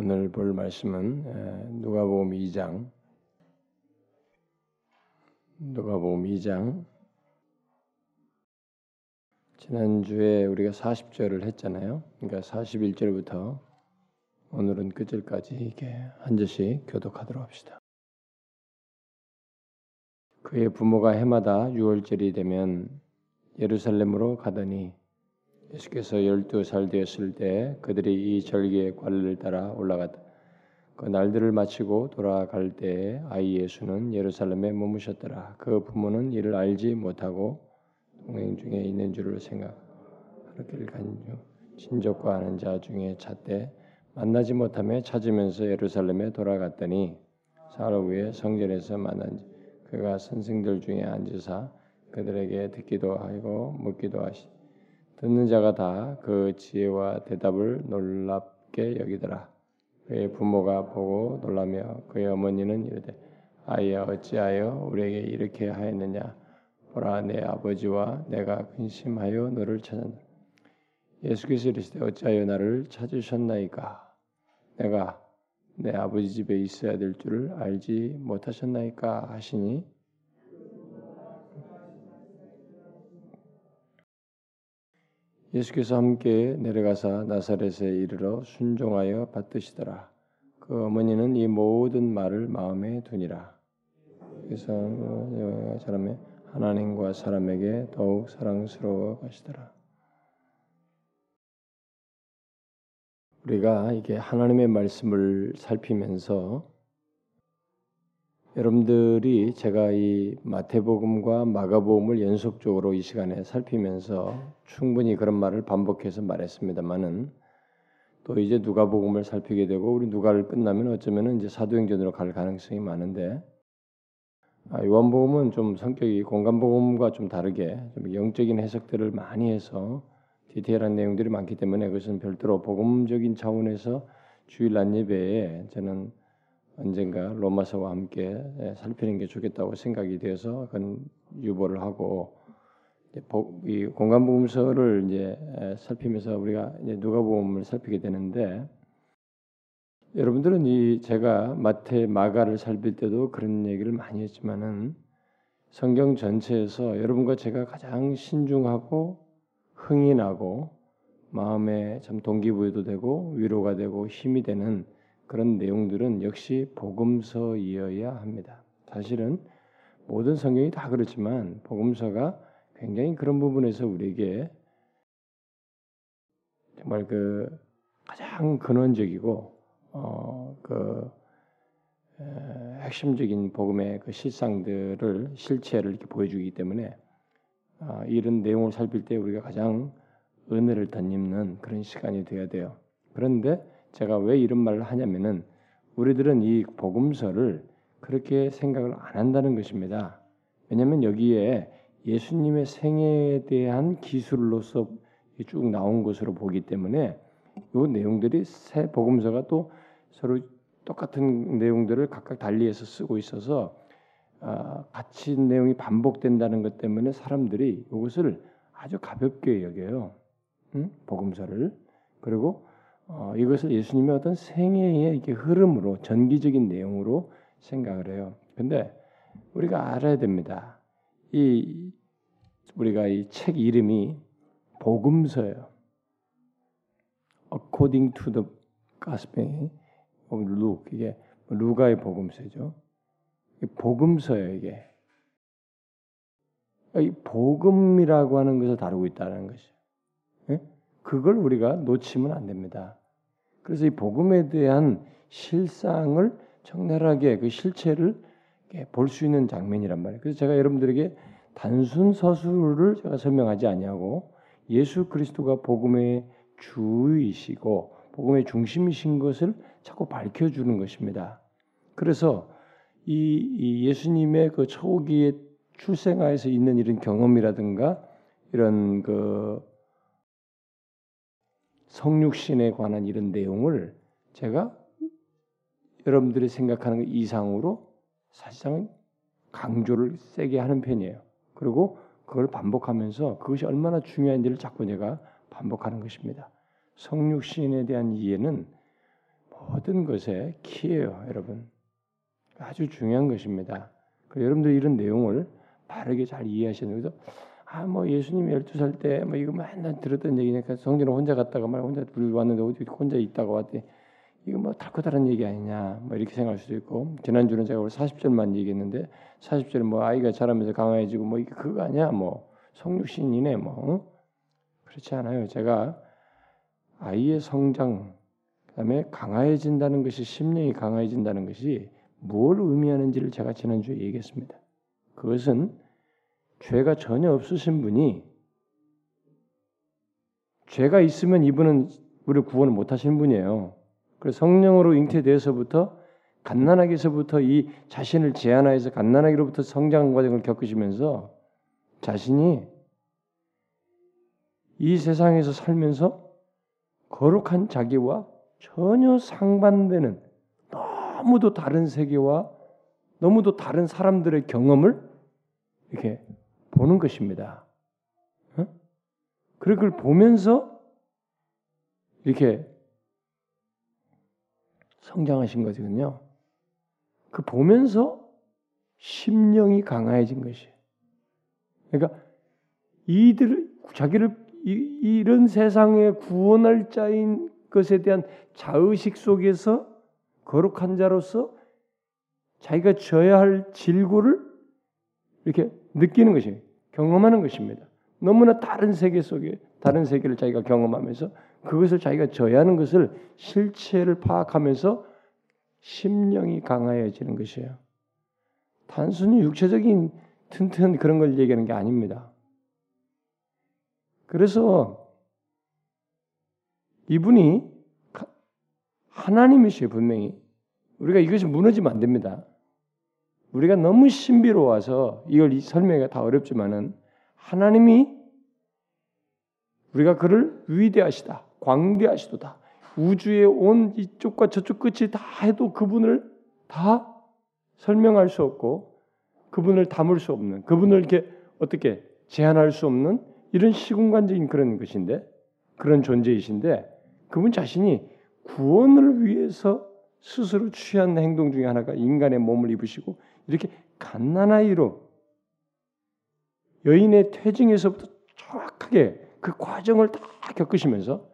오늘 볼 말씀은 누가복음 2장 누가복음 2장 지난주에 우리가 40절을 했잖아요. 그러니까 41절부터 오늘은 끝절까지 이게 한 절씩 교독하도록 합시다. 그의 부모가 해마다 6월절이 되면 예루살렘으로 가더니 예수께서 열두 살 되었을 때 그들이 이 절기의 관례를 따라 올라갔다. 그 날들을 마치고 돌아갈 때 아이 예수는 예루살렘에 머무셨더라. 그 부모는 이를 알지 못하고 동행 중에 있는 줄을 생각하기를 간주 친족과 아는 자 중에 찾되 만나지 못하며 찾으면서 예루살렘에 돌아갔더니 사흘 후에 성전에서 만난 그가 선생들 중에 앉으사 그들에게 듣기도 하고 묻기도 하시 듣는 자가 다 그 지혜와 대답을 놀랍게 여기더라. 그의 부모가 보고 놀라며 그의 어머니는 이르되 아이야 어찌하여 우리에게 이렇게 하였느냐 보라 내 아버지와 내가 근심하여 너를 찾았다. 예수께서 이르시되 어찌하여 나를 찾으셨나이까 내가 내 아버지 집에 있어야 될 줄을 알지 못하셨나이까 하시니 예수께서 함께 내려가사 나사렛에 이르러 순종하여 받드시더라. 그 어머니는 이 모든 말을 마음에 두니라. 그래서 사람의 하나님과 사람에게 더욱 사랑스러워 가시더라. 우리가 이게 하나님의 말씀을 살피면서 여러분들이 제가 이 마태복음과 마가복음을 연속적으로 이 시간에 살피면서 충분히 그런 말을 반복해서 말했습니다만은 또 이제 누가복음을 살피게 되고 우리 누가를 끝나면 어쩌면은 이제 사도행전으로 갈 가능성이 많은데 아, 요한복음은 좀 성격이 공간복음과 좀 다르게 좀 영적인 해석들을 많이 해서 디테일한 내용들이 많기 때문에 그것은 별도로 복음적인 차원에서 주일 난 예배에 저는 언젠가 로마서와 함께 예, 살피는 게 좋겠다고 생각이 되어서 그건 유보를 하고 이 공간복음서를 이제 살피면서 우리가 이제 누가복음을 살피게 되는데 여러분들은 이 제가 마태 마가를 살필 때도 그런 얘기를 많이 했지만은 성경 전체에서 여러분과 제가 가장 신중하고 흥이 나고 마음에 참 동기부여도 되고 위로가 되고 힘이 되는 그런 내용들은 역시 복음서이어야 합니다. 사실은 모든 성경이 다 그렇지만 복음서가 굉장히 그런 부분에서 우리에게 정말 그 가장 근원적이고 어그 핵심적인 복음의 그 실상들을 실체를 이렇게 보여주기 때문에 어, 이런 내용을 살필 때 우리가 가장 은혜를 덧입는 그런 시간이 되어야 돼요. 그런데 제가 왜 이런 말을 하냐면은 우리들은 이 복음서를 그렇게 생각을 안 한다는 것입니다. 왜냐하면 여기에 예수님의 생애에 대한 기술로서 쭉 나온 것으로 보기 때문에 이 내용들이 새 복음서가 또 서로 똑같은 내용들을 각각 달리해서 쓰고 있어서 어, 같이 내용이 반복된다는 것 때문에 사람들이 이것을 아주 가볍게 여겨요. 응? 복음서를 그리고 어, 이것을 예수님의 어떤 생애의 이게 흐름으로 전기적인 내용으로 생각을 해요. 근데 우리가 알아야 됩니다. 이 우리가 이 책 이름이 복음서예요. According to the Gospel Luke 이게 루가의 복음서죠. 복음서예요 이게. 이 복음이라고 하는 것을 다루고 있다는 것이죠. 예? 그걸 우리가 놓치면 안 됩니다. 그래서 이 복음에 대한 실상을 적나라하게 그 실체를 볼 수 있는 장면이란 말이에요. 그래서 제가 여러분들에게 단순 서술을 제가 설명하지 아니하고 예수 그리스도가 복음의 주이시고 복음의 중심이신 것을 자꾸 밝혀주는 것입니다. 그래서 이, 이 예수님의 그 초기의 출생아에서 있는 이런 경험이라든가 이런 그 성육신에 관한 이런 내용을 제가 여러분들이 생각하는 것 이상으로 사실상 강조를 세게 하는 편이에요. 그리고 그걸 반복하면서 그것이 얼마나 중요한지를 자꾸 내가 반복하는 것입니다. 성육신에 대한 이해는 모든 것의 키예요, 여러분. 아주 중요한 것입니다. 여러분들 이런 내용을 바르게 잘 이해하시는 그래서 아 뭐 예수님이 12살 때 뭐 이거 맨날 들었던 얘기니까 성전에 혼자 갔다가 말 혼자 왔는데 어디 혼자 있다가 왔대. 이거 뭐 달고 다른 얘기 아니냐? 뭐 이렇게 생각할 수도 있고. 지난주는 제가 오늘 40절만 얘기했는데 40절 뭐 아이가 자라면서 강화해지고 뭐 이게 그거 아니야? 뭐 성육신이네 뭐 그렇지 않아요. 제가 아이의 성장 그다음에 강화해진다는 것이 심령이 강화해진다는 것이 뭘 의미하는지를 제가 지난주에 얘기했습니다. 그것은 죄가 전혀 없으신 분이 죄가 있으면 이분은 우리 구원을 못 하시는 분이에요. 그래서 성령으로 잉태되어서부터 갓난아기서부터 이 자신을 제한하여서 갓난아기로부터 성장 과정을 겪으시면서 자신이 이 세상에서 살면서 거룩한 자기와 전혀 상반되는 너무도 다른 세계와 너무도 다른 사람들의 경험을 이렇게 보는 것입니다. 어? 그걸 보면서 이렇게 성장하신 거거든요. 그 보면서 심령이 강화해진 것이. 그러니까 이들 자기를 이, 이런 세상에 구원할 자인 것에 대한 자의식 속에서 거룩한 자로서 자기가 져야 할 질고를 이렇게 느끼는 것이 경험하는 것입니다. 너무나 다른 세계 속에 다른 세계를 자기가 경험하면서 그것을 자기가 져야 하는 것을 실체를 파악하면서 심령이 강화해지는 것이에요. 단순히 육체적인 튼튼 그런 걸 얘기하는 게 아닙니다. 그래서 이분이 하나님이시요 분명히 우리가 이것이 무너지면 안 됩니다. 우리가 너무 신비로워서 이걸 설명이 다 어렵지만은 하나님이 우리가 그를 위대하시다, 광대하시도다. 우주의 온 이쪽과 저쪽 끝이 다 해도 그분을 다 설명할 수 없고 그분을 담을 수 없는 그분을 이렇게 어떻게 제한할 수 없는 이런 시공간적인 그런 것인데 그런 존재이신데 그분 자신이 구원을 위해서 스스로 취한 행동 중에 하나가 인간의 몸을 입으시고 이렇게 갓난아이로 여인의 퇴증에서부터 정확하게 그 과정을 다 겪으시면서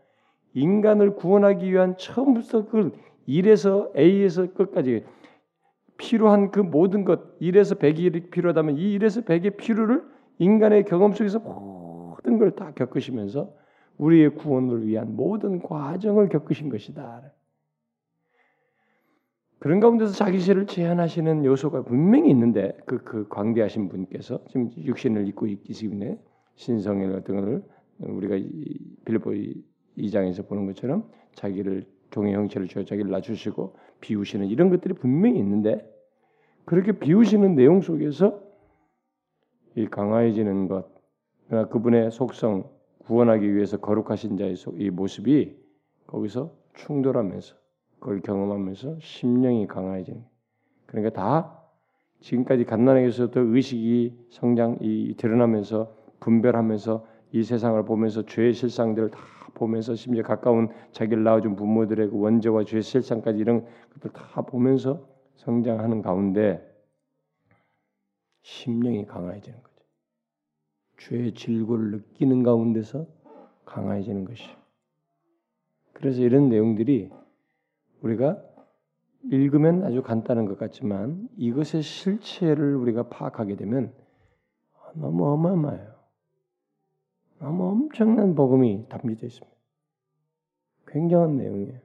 인간을 구원하기 위한 처음부터 그 1에서 A에서 끝까지 필요한 그 모든 것 1에서 100이 필요하다면 이 1에서 100의 필요를 인간의 경험 속에서 모든 걸 다 겪으시면서 우리의 구원을 위한 모든 과정을 겪으신 것이다. 그런 가운데서 자기 죄를 제한하시는 요소가 분명히 있는데 그, 그 광대하신 분께서 지금 육신을 입고 있기 신성일 같은 것을 우리가 빌보 2장에서 보는 것처럼 자기를 종의 형체를 주어 자기를 낮추시고 비우시는 이런 것들이 분명히 있는데 그렇게 비우시는 내용 속에서 이 강화해지는 것, 그러나 그분의 속성 구원하기 위해서 거룩하신 자의 이 모습이 거기서 충돌하면서 그걸 경험하면서 심령이 강화해지는. 그러니까 다 지금까지 갓난에게서부터 의식이 성장 이 드러나면서 분별하면서 이 세상을 보면서 죄의 실상들을 다 보면서 심지어 가까운 자기를 낳아준 부모들의 그 원죄와 죄의 실상까지 이런 것들 다 보면서 성장하는 가운데 심령이 강화해지는 거죠. 죄의 질고를 느끼는 가운데서 강화해지는 것이. 그래서 이런 내용들이 우리가 읽으면 아주 간단한 것 같지만 이것의 실체를 우리가 파악하게 되면 너무 어마어마해요. 너무 엄청난 복음이 담겨져 있습니다. 굉장한 내용이에요.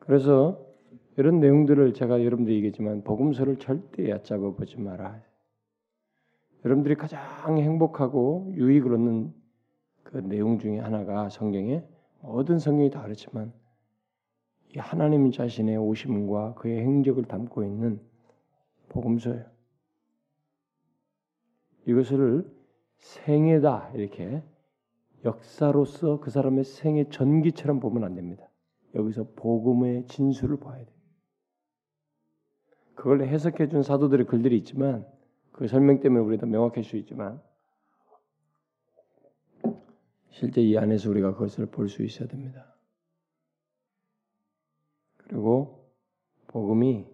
그래서 이런 내용들을 제가 여러분들 얘기했지만 복음서를 절대 얕잡아 보지 마라. 여러분들이 가장 행복하고 유익을 얻는 그 내용 중에 하나가 성경에 모든 성경이 다 그렇지만 이 하나님 자신의 오심과 그의 행적을 담고 있는 복음서예요. 이것을 생애다 이렇게 역사로서 그 사람의 생애 전기처럼 보면 안 됩니다. 여기서 복음의 진수를 봐야 돼요. 그걸 해석해 준 사도들의 글들이 있지만 그 설명 때문에 우리가 명확할 수 있지만 실제 이 안에서 우리가 그것을 볼 수 있어야 됩니다. 그리고 복음이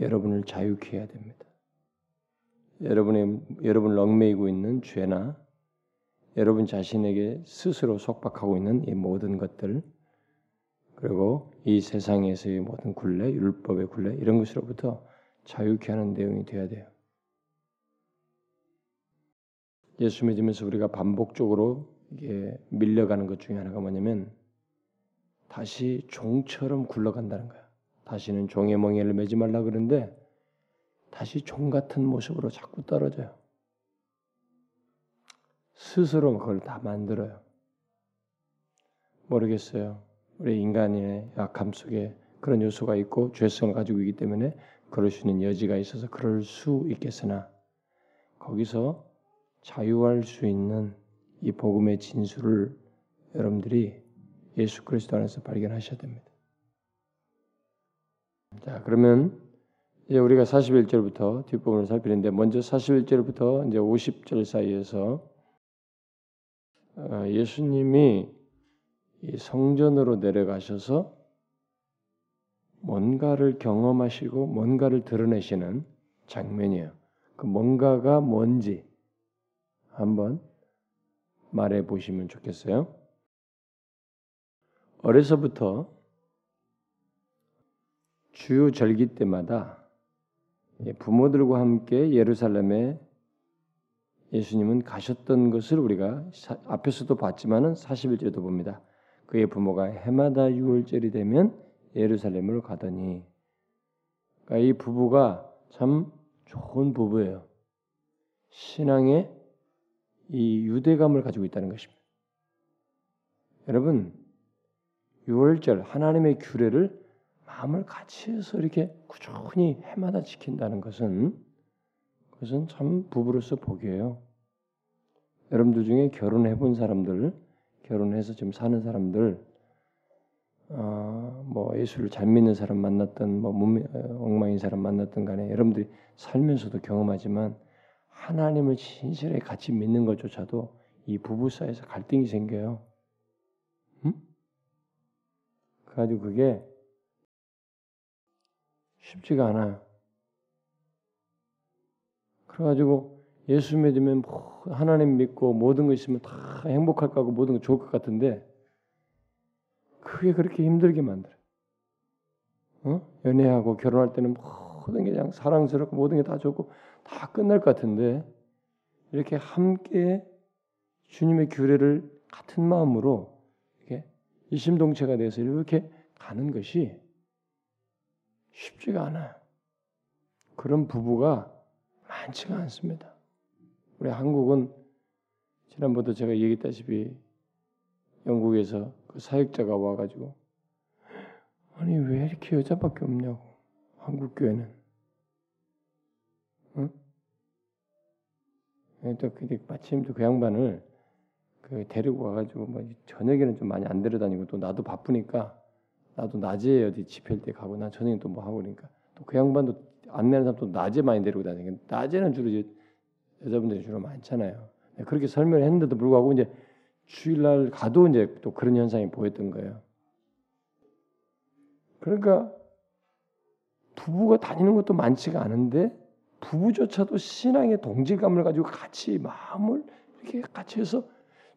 여러분을 자유케 해야 됩니다. 여러분의 여러분을 얽매이고 있는 죄나 여러분 자신에게 스스로 속박하고 있는 이 모든 것들 그리고 이 세상에서의 모든 굴레, 율법의 굴레 이런 것으로부터 자유케 하는 내용이 되어야 돼요. 예수 믿으면서 우리가 반복적으로 이게 밀려가는 것 중에 하나가 뭐냐면 다시 종처럼 굴러간다는 거야. 다시는 종의 멍에를 매지 말라 그러는데 다시 종 같은 모습으로 자꾸 떨어져요. 스스로 그걸 다 만들어요. 모르겠어요. 우리 인간의 약함 속에 그런 요소가 있고 죄성을 가지고 있기 때문에 그럴 수 있는 여지가 있어서 그럴 수 있겠으나 거기서 자유할 수 있는 이 복음의 진수를 여러분들이 예수 그리스도 안에서 발견하셔야 됩니다. 자, 그러면 이제 우리가 41절부터 뒷부분을 살피는데 먼저 41절부터 이제 50절 사이에서 어, 예수님이 성전으로 내려가셔서 뭔가를 경험하시고 뭔가를 드러내시는 장면이에요. 그 뭔가가 뭔지 한번 말해 보시면 좋겠어요. 어려서부터 주요 절기 때마다 부모들과 함께 예루살렘에 예수님은 가셨던 것을 우리가 앞에서도 봤지만은 41절도 봅니다. 그의 부모가 해마다 6월절이 되면 예루살렘으로 가더니 그러니까 이 부부가 참 좋은 부부예요. 신앙의 이 유대감을 가지고 있다는 것입니다. 여러분, 6월절 하나님의 규례를 마음을 같이 해서 이렇게 꾸준히 해마다 지킨다는 것은 그것은 참 부부로서 복이에요. 여러분들 중에 결혼해 본 사람들, 결혼해서 지금 사는 사람들, 어, 뭐 예수를 잘 믿는 사람 만났던 뭐 엉망인 사람 만났던 간에 여러분들이 살면서도 경험하지만 하나님을 진실하게 같이 믿는 것조차도 이 부부 사이에서 갈등이 생겨요. 응? 그래가지고 그게 쉽지가 않아요. 그래가지고 예수 믿으면 뭐 하나님 믿고 모든 거 있으면 다 행복할 거고 모든 거 좋을 것 같은데 그게 그렇게 힘들게 만들어. 어? 연애하고 결혼할 때는 모든 게 그냥 사랑스럽고 모든 게 다 좋고 다 끝날 것 같은데 이렇게 함께 주님의 규례를 같은 마음으로 이렇게 이심동체가 돼서 이렇게 가는 것이 쉽지가 않아요. 그런 부부가 많지가 않습니다. 우리 한국은 지난번도 제가 얘기했다시피 영국에서 그 사역자가 와가지고 아니 왜 이렇게 여자밖에 없냐고 한국 교회는 또 근데 마침 또 그 양반을 그 데리고 와가지고 뭐 저녁에는 좀 많이 안 데려다니고 또 나도 바쁘니까 나도 낮에 어디 집회할 때 가고 난 저녁에 또 뭐 하고 그러니까 또 그 양반도 안내하는 사람 또 낮에 많이 데리고 다니니까 낮에는 주로 이제 여자분들이 주로 많잖아요. 네, 그렇게 설명을 했는데도 불구하고 이제 주일날 가도 이제 또 그런 현상이 보였던 거예요. 그러니까 부부가 다니는 것도 많지가 않은데 부부조차도 신앙의 동질감을 가지고 같이 마음을 이렇게 같이 해서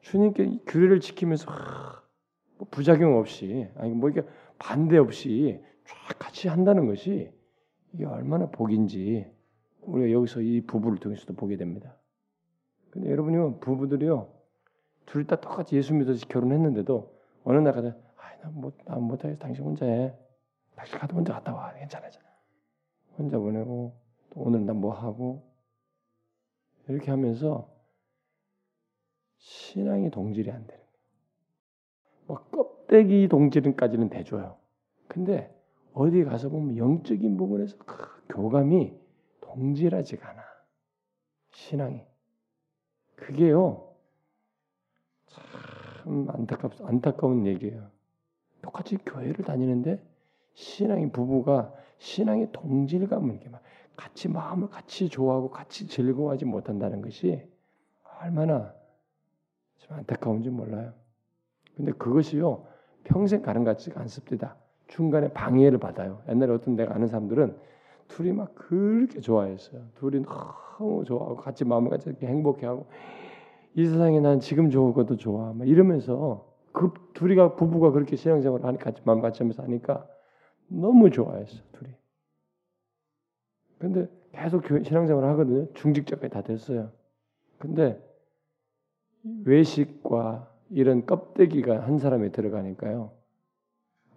주님께 규례를 지키면서 뭐 부작용 없이 아니 뭐 이게 반대 없이 쫙 같이 한다는 것이 이게 얼마나 복인지 우리가 여기서 이 부부를 통해서도 보게 됩니다. 근데 여러분이 부부들이요 둘 다 똑같이 예수 믿어서 결혼했는데도 어느 날 가다 아나못나 못하겠어. 당신 혼자 해. 당신 가도 혼자 갔다 와. 괜찮아 혼자 보내고 또 오늘 난뭐 하고 이렇게 하면서 신앙이 동질이 안 되는 거예요. 뭐 껍데기 동질은까지는 대줘요. 근데 어디 가서 보면 영적인 부분에서 그 교감이 동질하지가 않아. 신앙이. 그게요. 참 안타깝, 안타까운 얘기예요. 똑같이 교회를 다니는데 신앙의 부부가 신앙의 동질감을 이렇게 막 같이 마음을 같이 좋아하고 같이 즐거워하지 못한다는 것이 얼마나 좀 안타까운지 몰라요. 근데 그것이요 평생 가는 것 같지가 않습니다. 중간에 방해를 받아요. 옛날에 어떤 내가 아는 사람들은 둘이 막 그렇게 좋아했어요. 둘이 너무 좋아하고 같이 마음을 같이 이렇게 행복해하고 이 세상에 난 지금 좋은 것도 좋아. 막 이러면서 그 둘이가 부부가 그렇게 신앙생활을 하니 같이 마음 같이 하면서 하니까 너무 좋아했어 둘이. 근데 계속 신앙생활을 하거든요. 중직자까지 다 됐어요. 근데 외식과 이런 껍데기가 한 사람에 들어가니까요.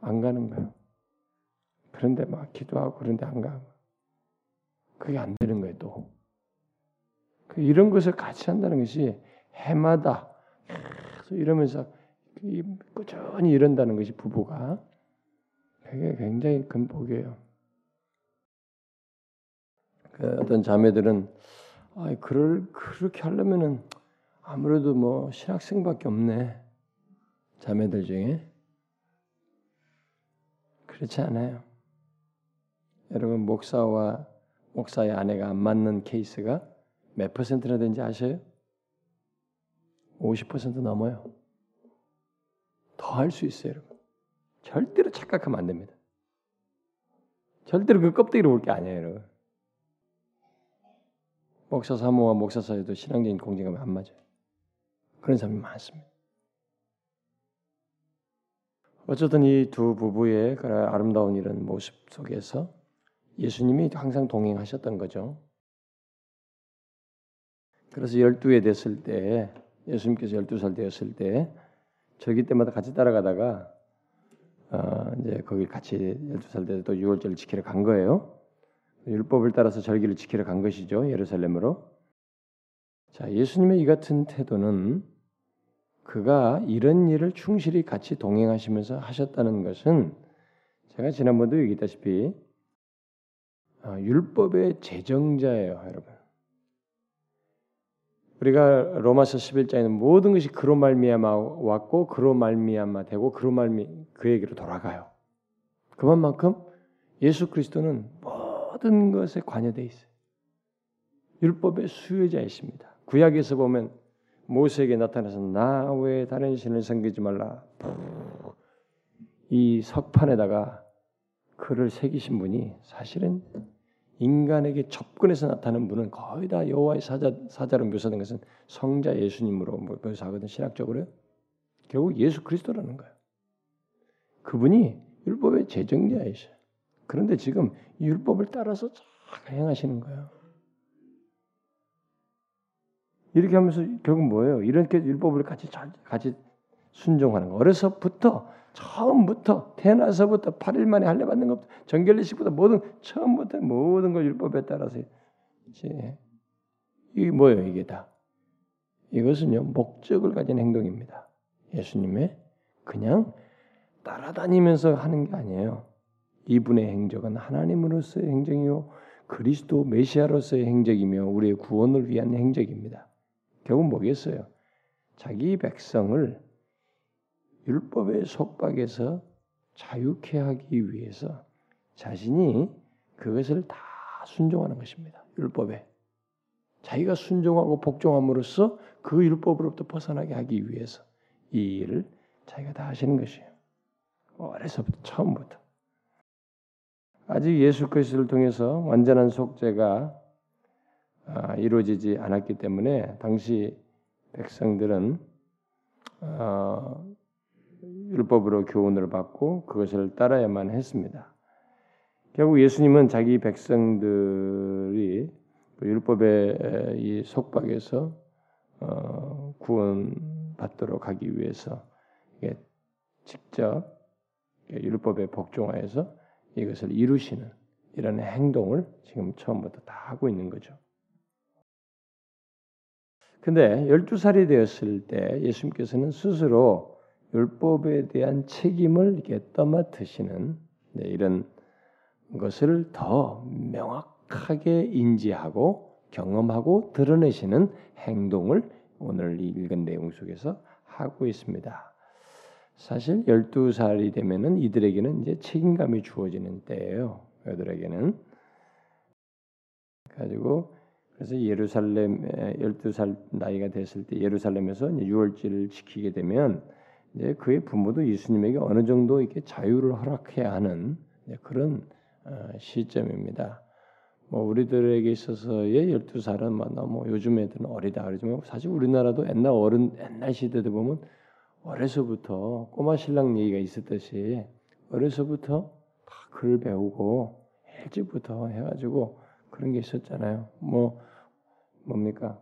안 가는 거예요. 그런데 막 기도하고 그런데 안 가. 그게 안 되는 거예요, 또. 그 이런 것을 같이 한다는 것이 해마다 계속 이러면서 꾸준히 이런다는 것이 부부가 그게 굉장히 큰 복이에요. 그 어떤 자매들은 아, 그럴 그렇게 하려면은 아무래도 뭐 신학생밖에 없네. 자매들 중에 그렇지 않아요. 여러분 목사와 목사의 아내가 안 맞는 케이스가 몇 퍼센트나 되는지 아셔요? 50% 넘어요. 더 할 수 있어요, 여러분. 절대로 착각하면 안 됩니다. 절대로 그 껍데기로 볼 게 아니에요, 여러분. 목사 사모와 목사 사이도 신앙적인 공정감이 안 맞아요. 그런 사람이 많습니다. 어쨌든 이 두 부부의 아름다운 이런 모습 속에서 예수님이 항상 동행하셨던 거죠. 그래서 열두에 됐을 때 예수님께서 열두 살 되었을 때 절기 때마다 같이 따라가다가 어, 이제 거기 같이 열두 살 때도 유월절을 지키러 간 거예요. 율법을 따라서 절기를 지키러 간 것이죠 예루살렘으로. 자 예수님의 이 같은 태도는 그가 이런 일을 충실히 같이 동행하시면서 하셨다는 것은 제가 지난번도 얘기했다시피 어, 율법의 제정자예요, 여러분. 우리가 로마서 11장에는 모든 것이 그로 말미암아 왔고 그로 말미암아 되고 그로 말미 그에게로 돌아가요. 그만큼 예수 그리스도는 모든 것에 관여되어 있어요. 율법의 수요자이십니다. 구약에서 보면 모세에게 나타나서 나 외에 다른 신을 섬기지 말라. 이 석판에다가 글을 새기신 분이 사실은 인간에게 접근해서 나타나는 분은 거의 다 여호와의 사자 사자로 묘사된 것은 성자 예수님으로 묘사하거든 신학적으로 결국 예수 그리스도라는 거예요. 그분이 율법의 제정자이셔. 그런데 지금 율법을 따라서 잘 행하시는 거예요. 이렇게 하면서 결국 뭐예요? 이렇게 율법을 같이 잘, 같이 순종하는 거. 어려서부터 처음부터 태어나서부터 8일 만에 할례 받는 것부터 정결례식부터 모든 처음부터 모든 걸 율법에 따라서 이제 이게 뭐예요? 이게 다 이것은요 목적을 가진 행동입니다. 예수님의 그냥 따라다니면서 하는 게 아니에요. 이분의 행적은 하나님으로서의 행정이요 그리스도 메시아로서의 행적이며 우리의 구원을 위한 행적입니다. 결국 뭐겠어요? 자기 백성을 율법의 속박에서 자유케 하기 위해서 자신이 그것을 다 순종하는 것입니다. 율법에 자기가 순종하고 복종함으로써 그 율법으로부터 벗어나게 하기 위해서 이 일을 자기가 다 하시는 것이에요. 어려서부터 처음부터 아직 예수 그리스도를 통해서 완전한 속죄가 아, 이루어지지 않았기 때문에 당시 백성들은 어, 율법으로 교훈을 받고 그것을 따라야만 했습니다. 결국 예수님은 자기 백성들이 그 율법의 이 속박에서 어, 구원받도록 하기 위해서 직접 율법에 복종하여서 이것을 이루시는 이런 행동을 지금 처음부터 다 하고 있는 거죠. 근데 12살이 되었을 때 예수님께서는 스스로 율법에 대한 책임을 이렇게 떠맡으시는 네, 이런 것을 더 명확하게 인지하고 경험하고 드러내시는 행동을 오늘 읽은 내용 속에서 하고 있습니다. 사실 12살이 되면은 이들에게는 이제 책임감이 주어지는 때예요. 그들에게는 가지고 그래서 예루살렘 12살 나이가 됐을 때 예루살렘에서 유월절을 지키게 되면 이제 그의 부모도 예수님에게 어느 정도 이렇게 자유를 허락해야 하는 그런 어, 시점입니다. 뭐 우리들에게 있어서의 열두 살은 뭐 너무 요즘 애들은 어리다 그러지만 사실 우리나라도 옛날 어른 옛날 시대들 보면 어려서부터 꼬마 신랑 얘기가 있었듯이 어려서부터 다 글 배우고 일찍부터 해가지고 그런 게 있었잖아요. 뭐 뭡니까?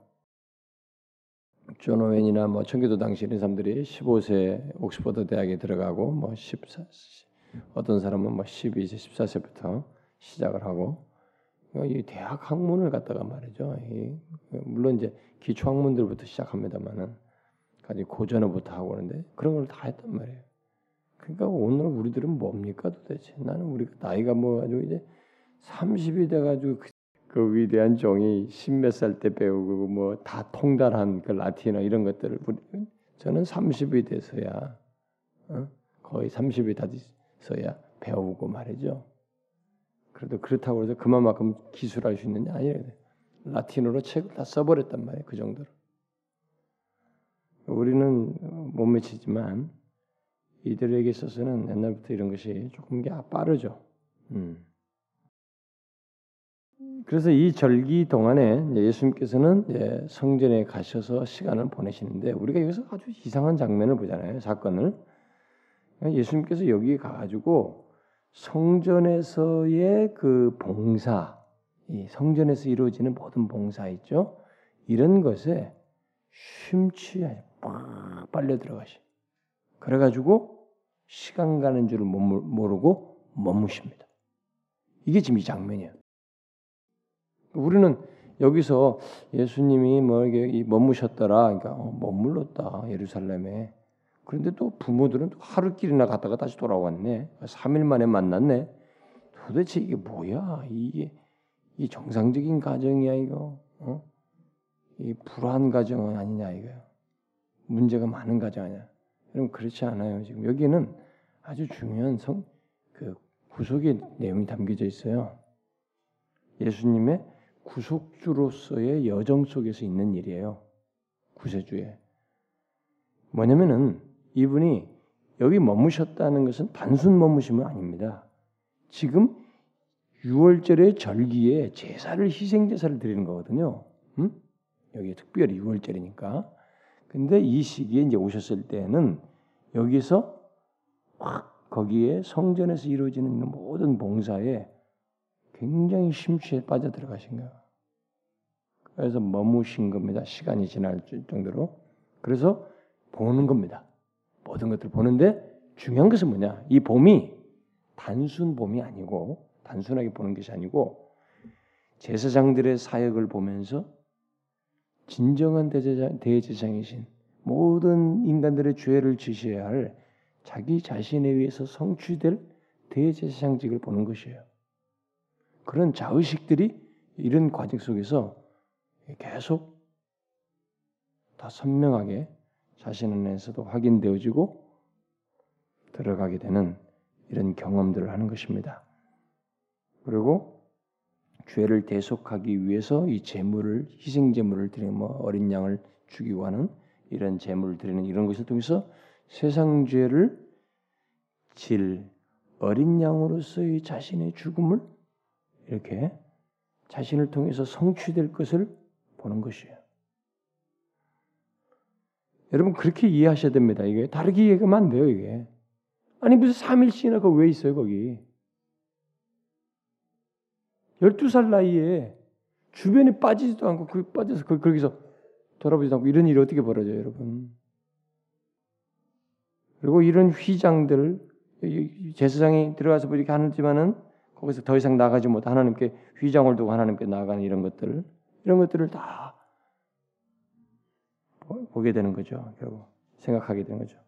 존 오웬이나 뭐 청교도 당시 이런 사람들이 15세 옥스퍼드 대학에 들어가고 뭐 14, 어떤 사람은 뭐 12세, 14세부터 시작을 하고 이 대학 학문을 갖다가 말이죠. 물론 이제 기초 학문들부터 시작합니다만은 까지 고전어부터 하고 그러는데 그런 걸 다 했단 말이에요. 그러니까 오늘 우리들은 뭡니까 도대체? 나는 우리가 나이가 뭐 아주 이제 30이 돼 가지고 그, 그 위대한 종이 십몇 살 때 배우고 뭐 다 통달한 그 라틴어 이런 것들을 저는 30이 돼서야 어? 거의 30이 다 돼서야 배우고 말이죠. 그래도 그렇다고 해서 그만큼 기술할 수 있느냐 아니에요. 라틴어로 책을 다 써버렸단 말이에요. 그 정도로. 우리는 못 미치지만 이들에게 있어서는 옛날부터 이런 것이 조금 빠르죠. 음. 그래서 이 절기 동안에 예수님께서는 성전에 가셔서 시간을 보내시는데 우리가 여기서 아주 이상한 장면을 보잖아요. 사건을 예수님께서 여기 가가지고 성전에서의 그 봉사, 이 성전에서 이루어지는 모든 봉사 있죠. 이런 것에 심취해 막 빨려 들어가시. 그래가지고 시간 가는 줄을 모르고 머무십니다. 이게 지금 이 장면이에요. 우리는 여기서 예수님이 뭐 이게 머무셨더라, 그러니까 어, 머물렀다 예루살렘에. 그런데 또 부모들은 또 하루길이나 갔다가 다시 돌아왔네. 3일 만에 만났네. 도대체 이게 뭐야? 이게 이 정상적인 가정이야 이거? 어? 이 불안 가정은 아니냐 이거야. 문제가 많은 가정 아니야. 여러분 그렇지 않아요. 지금 여기는 아주 중요한 성, 그 구속의 내용이 담겨져 있어요. 예수님의 구속주로서의 여정 속에서 있는 일이에요. 구세주에. 뭐냐면은 이분이 여기 머무셨다는 것은 단순 머무심은 아닙니다. 지금 6월절의 절기에 제사를 희생 제사를 드리는 거거든요. 음? 여기 특별히 6월절이니까. 근데 이 시기에 이제 오셨을 때는 여기서 확 거기에 성전에서 이루어지는 모든 봉사에 굉장히 심취에 빠져 들어가신 거예요. 그래서 머무신 겁니다. 시간이 지날 정도로. 그래서 보는 겁니다. 모든 것들을 보는데 중요한 것은 뭐냐? 이 봄이 단순 봄이 아니고 단순하게 보는 것이 아니고 제사장들의 사역을 보면서 진정한 대제장, 대제장이신 모든 인간들의 죄를 지셔야 할 자기 자신에 의해서 성취될 대제사장직을 보는 것이에요. 그런 자의식들이 이런 과정 속에서 계속 다 선명하게 자신 안에서도 확인되어지고 들어가게 되는 이런 경험들을 하는 것입니다. 그리고 죄를 대속하기 위해서 이 제물을 희생 제물을 드리는 뭐 어린 양을 죽이고 하는 이런 제물을 드리는 이런 것을 통해서 세상 죄를 질 어린 양으로서의 자신의 죽음을 이렇게 자신을 통해서 성취될 것을 보는 것이에요. 여러분 그렇게 이해하셔야 됩니다. 이게 다르게 이해하면 안 돼요. 이게 아니 무슨 3일씩이나 그 왜 있어요 거기? 12살 나이에 주변에 빠지지도 않고 그 빠져서 그 거기서 돌아보지도 않고 이런 일이 어떻게 벌어져요, 여러분? 그리고 이런 휘장들 제사장이 들어가서 뭐 이렇게 하지만은 거기서 더 이상 나가지 못 하나님께 휘장을 두고 하나님께 나가는 이런 것들 이런 것들을 다 보게 되는 거죠. 결국 생각하게 되는 거죠.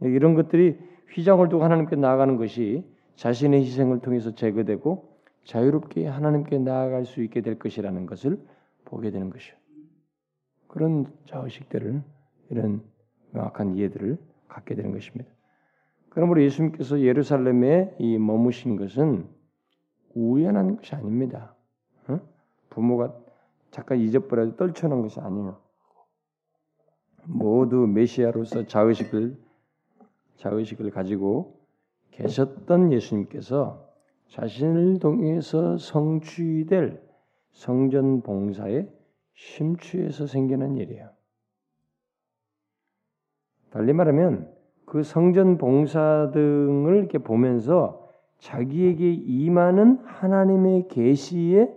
이런 것들이 휘장을 두고 하나님께 나아가는 것이 자신의 희생을 통해서 제거되고 자유롭게 하나님께 나아갈 수 있게 될 것이라는 것을 보게 되는 것이요. 그런 자의식들을 이런 명확한 이해들을 갖게 되는 것입니다. 그러므로 예수님께서 예루살렘에 이 머무신 것은 우연한 것이 아닙니다. 어? 부모가 잠깐 잊어버려도 떨쳐놓은 것이 아니에요. 모두 메시아로서 자의식을 자의식을 가지고 계셨던 예수님께서 자신을 통해서 성취될 성전 봉사에 심취해서 생기는 일이에요. 달리 말하면 그 성전 봉사 등을 이렇게 보면서 자기에게 임하는 하나님의 계시에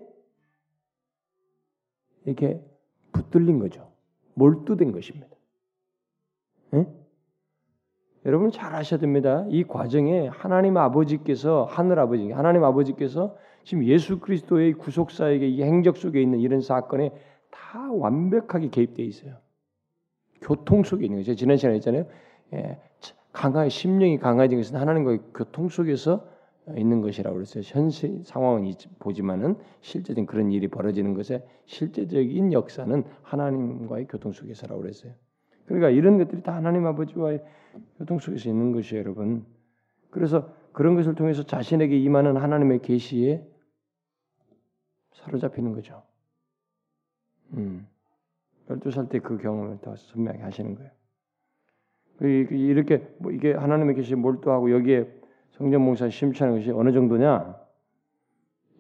이렇게 붙들린 거죠. 몰두된 것입니다. 예? 여러분 잘 아셔야 됩니다. 이 과정에 하나님 아버지께서 하늘 아버지, 하나님 아버지께서 지금 예수 그리스도의 구속사에게 이 행적 속에 있는 이런 사건에 다 완벽하게 개입되어 있어요. 교통 속에 있는 거죠. 지난 시간에 했잖아요. 예, 강하 심령이 강해진 것은 하나님과의 교통 속에서 있는 것이라고 그랬어요. 현실 상황은 보지만은 실제적인 그런 일이 벌어지는 것에 실제적인 역사는 하나님과의 교통 속에서라고 그랬어요. 그러니까 이런 것들이 다 하나님 아버지와의 교통 속에서 있는 것이에요, 여러분. 그래서 그런 것을 통해서 자신에게 임하는 하나님의 계시에 사로잡히는 거죠. 음. 12살 때 그 경험을 더 선명하게 하시는 거예요. 그, 그 이렇게 뭐 이게 하나님의 계시에 몰두하고 여기에 성전 목사 심취하는 것이 어느 정도냐?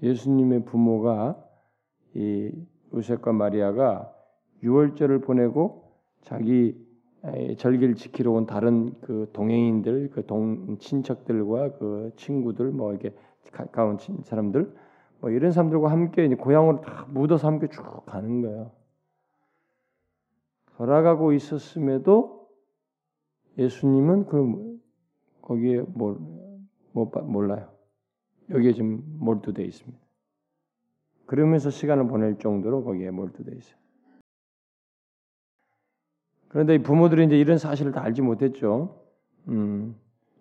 예수님의 부모가 이 요셉과 마리아가 유월절을 보내고 자기 절기를 지키러 온 다른 그 동행인들, 그 동 친척들과 그 친구들, 뭐 이렇게 가까운 사람들, 뭐 이런 사람들과 함께 고향으로 다 묻어서 함께 쭉 가는 거예요. 돌아가고 있었음에도 예수님은 그 거기에 뭘, 못 몰라요. 여기에 지금 몰두되어 있습니다. 그러면서 시간을 보낼 정도로 거기에 몰두되어 있어요. 그런데 부모들이 이제 이런 사실을 다 알지 못했죠. 음,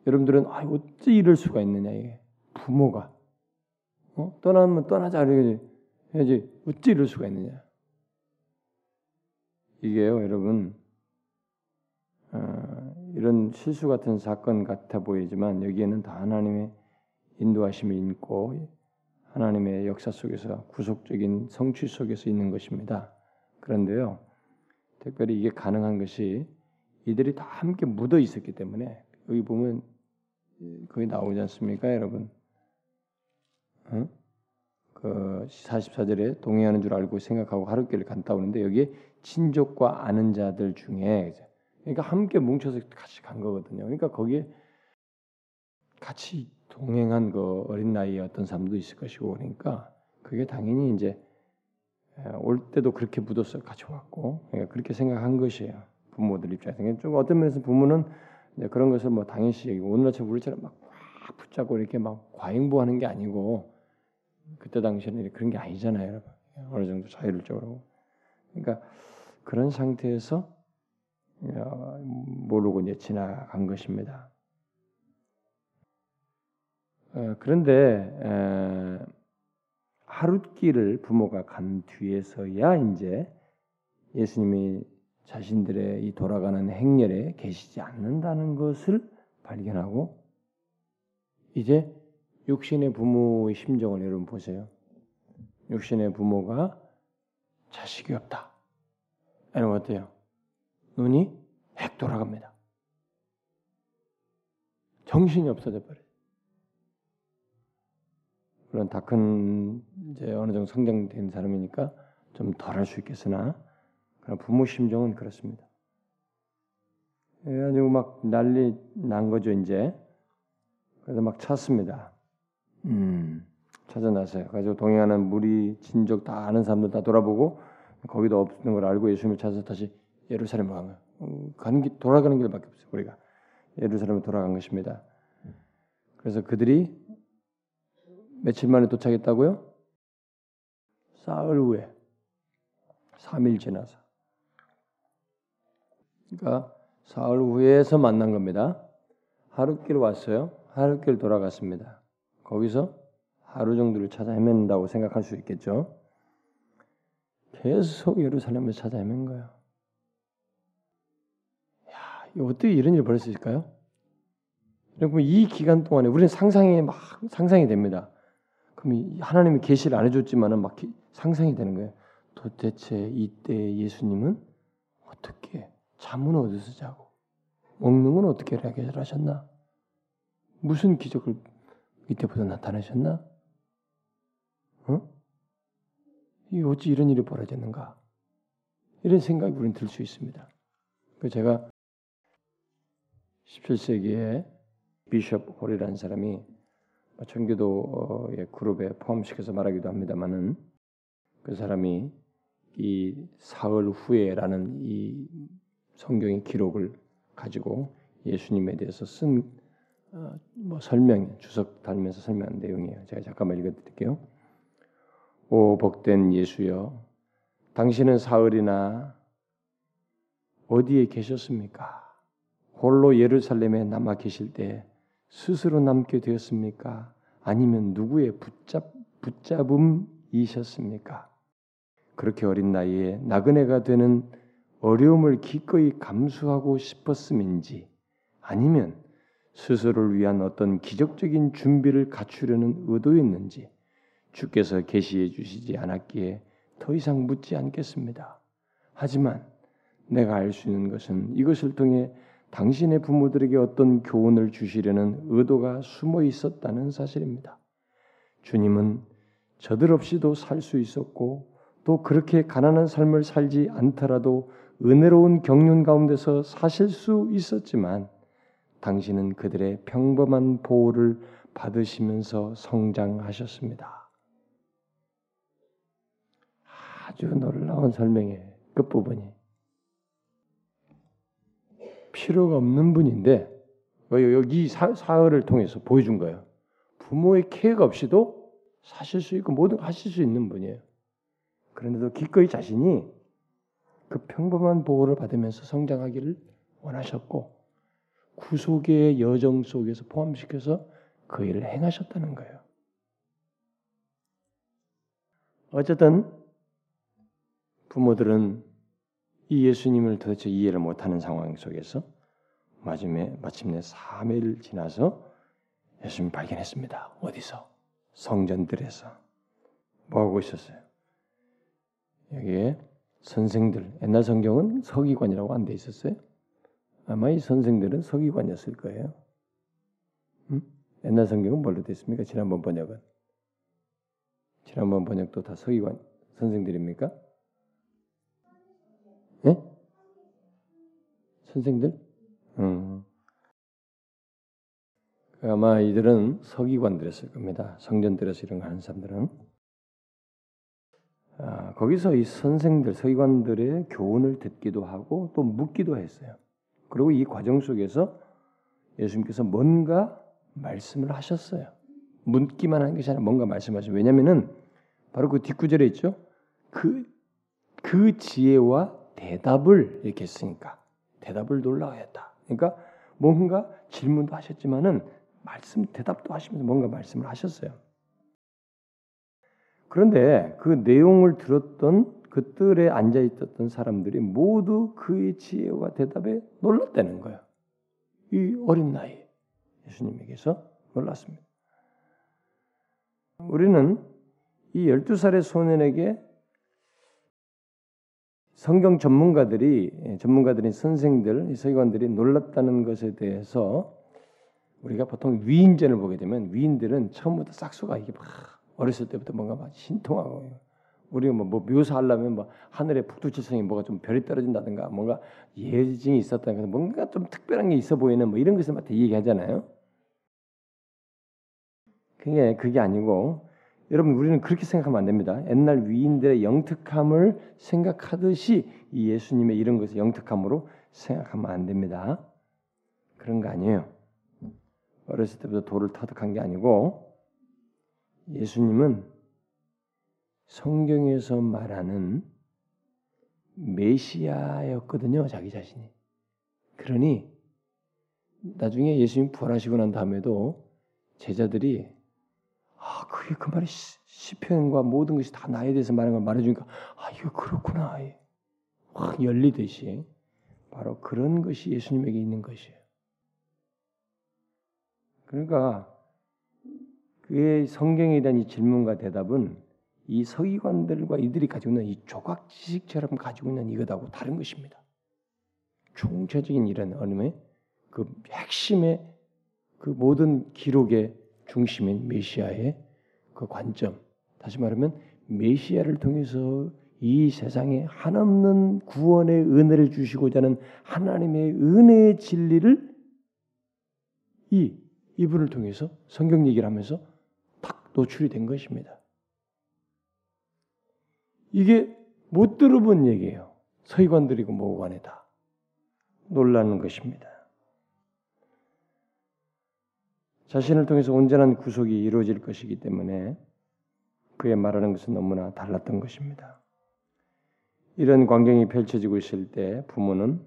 여러분들은 아, 어찌 이럴 수가 있느냐 이게 부모가 어? 떠나면 떠나자 이러지 어찌 이럴 수가 있느냐. 이게요, 여러분 어, 이런 실수 같은 사건 같아 보이지만 여기에는 다 하나님의 인도하심이 있고 하나님의 역사 속에서 구속적인 성취 속에서 있는 것입니다. 그런데요, 특별히 이게 가능한 것이 이들이 다 함께 묻어 있었기 때문에 여기 보면 거기 나오지 않습니까, 여러분? 어? 그 44절에 동의하는 줄 알고 생각하고 하루길을 갔다 오는데 여기에 친족과 아는 자들 중에 그러니까 함께 뭉쳐서 같이 간 거거든요. 그러니까 거기에 같이 동행한 그 어린 나이에 어떤 사람도 있을 것이고 그러니까 그게 당연히 이제 올 때도 그렇게 묻어서 같이 왔고 그러니까 그렇게 생각한 것이에요. 부모들 입장에서 좀 어떤 면에서 부모는 그런 것을 뭐 당연시 여기고 오늘날처럼 우리처럼 막 붙잡고 이렇게 막 과잉보하는 게 아니고 그때 당시에는 그런 게 아니잖아요, 여러분. 어느 정도 자율적으로. 그러니까 그런 상태에서 모르고 이제 지나간 것입니다. 어, 그런데 하룻길을 부모가 간 뒤에서야 이제 예수님이 자신들의 이 돌아가는 행렬에 계시지 않는다는 것을 발견하고 이제 육신의 부모의 심정을 여러분 보세요. 육신의 부모가 자식이 없다. 여러분 어때요? 눈이 핵 돌아갑니다. 정신이 없어져 버려요. 물론 다 큰 이제 어느 정도 성장된 사람이니까 좀 덜 할 수 있겠으나 그런 부모 심정은 그렇습니다. 그래가지고 막 난리 난 거죠 이제. 그래서 막 찾습니다. 음, 찾아나서요. 가지고 동행하는 무리, 진족 다 아는 사람들 다 돌아보고 거기도 없는 걸 알고 예수님을 찾아서 다시 예루살렘으로 간 거예요. 음, 가는 길 돌아가는 길밖에 없어요. 우리가 예루살렘으로 돌아간 것입니다. 그래서 그들이 며칠 만에 도착했다고요? 사흘 후에 3일 지나서 그러니까 사흘 후에서 만난 겁니다. 하루길 왔어요. 하루길 돌아갔습니다. 거기서 하루 정도를 찾아 헤맨다고 생각할 수 있겠죠. 계속 예루살렘을 찾아 헤맨 거예요. 야, 어떻게 이런 일이 벌일 수 있을까요? 여러분 이 기간 동안에 우리는 상상이 막 상상이 됩니다. 그럼 하나님이 계시를 안 해줬지만은 막 상상이 되는 거예요. 도대체 이때 예수님은 어떻게 잠은 어디서 자고, 먹는 건 어떻게 해결하셨나? 무슨 기적을 이때부터 나타내셨나? 어? 이 어찌 이런 일이 벌어졌는가? 이런 생각이 우리는 들 수 있습니다. 그 제가 17세기에 비숍 홀이라는 사람이 청교도의 그룹에 포함시켜서 말하기도 합니다만은 그 사람이 이 사흘 후에라는 이 성경의 기록을 가지고 예수님에 대해서 쓴뭐 어, 설명 주석 달면서 설명한 내용이에요. 제가 잠깐만 읽어드릴게요. 오 복된 예수여, 당신은 사흘이나 어디에 계셨습니까? 홀로 예루살렘에 남아 계실 때 스스로 남게 되었습니까? 아니면 누구의 붙잡 붙잡음이셨습니까? 그렇게 어린 나이에 나그네가 되는 어려움을 기꺼이 감수하고 싶었음인지 아니면 스스로를 위한 어떤 기적적인 준비를 갖추려는 의도였는지 주께서 계시해 주시지 않았기에 더 이상 묻지 않겠습니다. 하지만 내가 알 수 있는 것은 이것을 통해 당신의 부모들에게 어떤 교훈을 주시려는 의도가 숨어 있었다는 사실입니다. 주님은 저들 없이도 살 수 있었고 또 그렇게 가난한 삶을 살지 않더라도 은혜로운 경륜 가운데서 사실 수 있었지만 당신은 그들의 평범한 보호를 받으시면서 성장하셨습니다. 아주 놀라운 설명의 끝부분이 필요가 없는 분인데 여기 사흘을 통해서 보여준 거예요. 부모의 케어가 없이도 사실 수 있고 모든 하실 수 있는 분이에요. 그런데도 기꺼이 자신이 그 평범한 보호를 받으면서 성장하기를 원하셨고 구속의 여정 속에서 포함시켜서 그 일을 행하셨다는 거예요. 어쨌든 부모들은 이 예수님을 도대체 이해를 못하는 상황 속에서 마침내 마침내 3일 지나서 예수님 발견했습니다. 어디서? 성전들에서 뭐 하고 있었어요? 여기에 선생들 옛날 성경은 서기관이라고 안 돼 있었어요. 아마 이 선생들은 서기관이었을 거예요. 음? 옛날 성경은 뭘로 됐습니까? 지난번 번역은 지난번 번역도 다 서기관 선생들입니까? 예? 선생들? 음. 아마 이들은 서기관들이었을 겁니다. 성전들에서 이런 거 하는 사람들은. 아, 거기서 이 선생들, 서기관들의 교훈을 듣기도 하고 또 묻기도 했어요. 그리고 이 과정 속에서 예수님께서 뭔가 말씀을 하셨어요. 묻기만 한 것이 아니라 뭔가 말씀하셨어요. 왜냐하면은 바로 그 뒷구절에 있죠. 그, 그 지혜와 대답을 이렇게 했으니까 대답을 놀라워했다. 그러니까 뭔가 질문도 하셨지만은 말씀 대답도 하시면서 뭔가 말씀을 하셨어요. 그런데 그 내용을 들었던 그 뜰에 앉아 있었던 사람들이 모두 그의 지혜와 대답에 놀랐다는 거예요. 이 어린 나이 예수님에게서 놀랐습니다. 우리는 이 12살의 소년에게 성경 전문가들이 전문가들인 선생들, 서기관들이 놀랐다는 것에 대해서 우리가 보통 위인전을 보게 되면 위인들은 처음부터 싹수가 이게 막 어렸을 때부터 뭔가 막 신통하고 우리가 뭐, 뭐 묘사하려면 뭐 하늘의 북두칠성이 뭐가 좀 별이 떨어진다든가 뭔가 예증이 있었다든가 뭔가 좀 특별한 게 있어 보이는 뭐 이런 것을 막 얘기하잖아요. 그게 그게 아니고 여러분 우리는 그렇게 생각하면 안 됩니다. 옛날 위인들의 영특함을 생각하듯이 이 예수님의 이런 것을 영특함으로 생각하면 안 됩니다. 그런 거 아니에요. 어렸을 때부터 돌을 터득한 게 아니고 예수님은 성경에서 말하는 메시아였거든요, 자기 자신이. 그러니 나중에 예수님 부활하시고 난 다음에도 제자들이 아, 그게 그 말이 시편과 모든 것이 다 나에 대해서 말하는 걸 말해주니까 아, 이거 그렇구나. 확 열리듯이 바로 그런 것이 예수님에게 있는 것이에요. 그러니까 그의 성경에 대한 이 질문과 대답은 이 서기관들과 이들이 가지고 있는 이 조각 지식처럼 가지고 있는 이것하고 다른 것입니다. 총체적인 이런 어림의 그 핵심의 그 모든 기록의 중심인 메시아의 그 관점. 다시 말하면 메시아를 통해서 이 세상에 한없는 구원의 은혜를 주시고자 하는 하나님의 은혜의 진리를 이 이분을 통해서 성경 얘기를 하면서 탁 노출이 된 것입니다. 이게 못 들어본 얘기예요. 서기관들이고 뭐고 간에 다 놀라는 것입니다. 자신을 통해서 온전한 구속이 이루어질 것이기 때문에 그의 말하는 것은 너무나 달랐던 것입니다. 이런 광경이 펼쳐지고 있을 때 부모는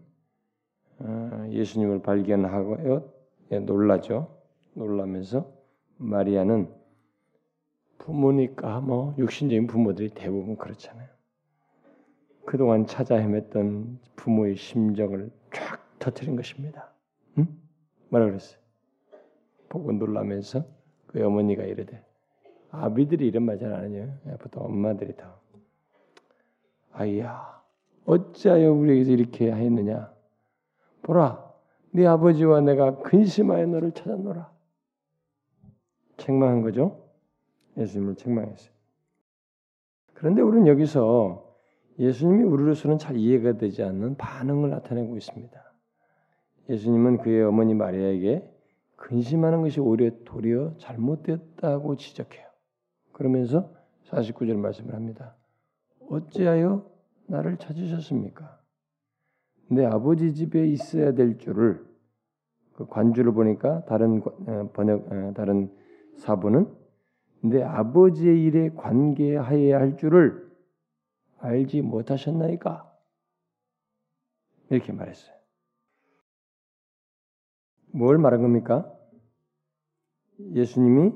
어, 예수님을 발견하고 예, 놀라죠. 놀라면서 마리아는 부모니까 뭐 육신적인 부모들이 대부분 그렇잖아요. 그동안 찾아 헤맸던 부모의 심정을 쫙 터트린 것입니다. 응? 뭐라 그랬어요? 보고 놀라면서 그 어머니가 이르되 아비들이 이런 말 잘 안 해요. 보통 엄마들이 다 아이야 어찌하여 우리에게서 이렇게 하였느냐 보라 네 아버지와 내가 근심하여 너를 찾았노라 책망한 거죠. 예수님을 책망했어요. 그런데 우리는 여기서 예수님이 우리로서는 잘 이해가 되지 않는 반응을 나타내고 있습니다. 예수님은 그의 어머니 마리아에게 근심하는 것이 오히려 도리어 잘못됐다고 지적해요. 그러면서 49절 말씀을 합니다. 어찌하여 나를 찾으셨습니까? 내 아버지 집에 있어야 될 줄을 그 관주를 보니까 다른 어, 번역 어, 다른 사부는 내 아버지의 일에 관계하여야 할 줄을 알지 못하셨나이까? 이렇게 말했어요. 뭘 말한 겁니까? 예수님이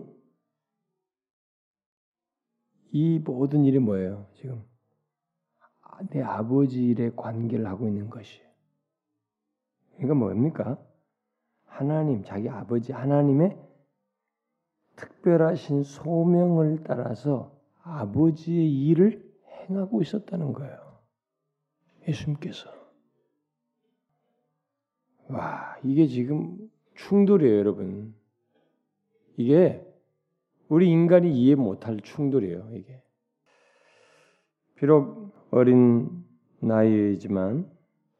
이 모든 일이 뭐예요? 지금 내 아버지 일에 관계를 하고 있는 것이. 이거 뭡니까? 하나님, 자기 아버지 하나님의 특별하신 소명을 따라서 아버지의 일을 행하고 있었다는 거예요. 예수님께서. 와, 이게 지금 충돌이에요, 여러분. 이게 우리 인간이 이해 못할 충돌이에요, 이게. 비록 어린 나이이지만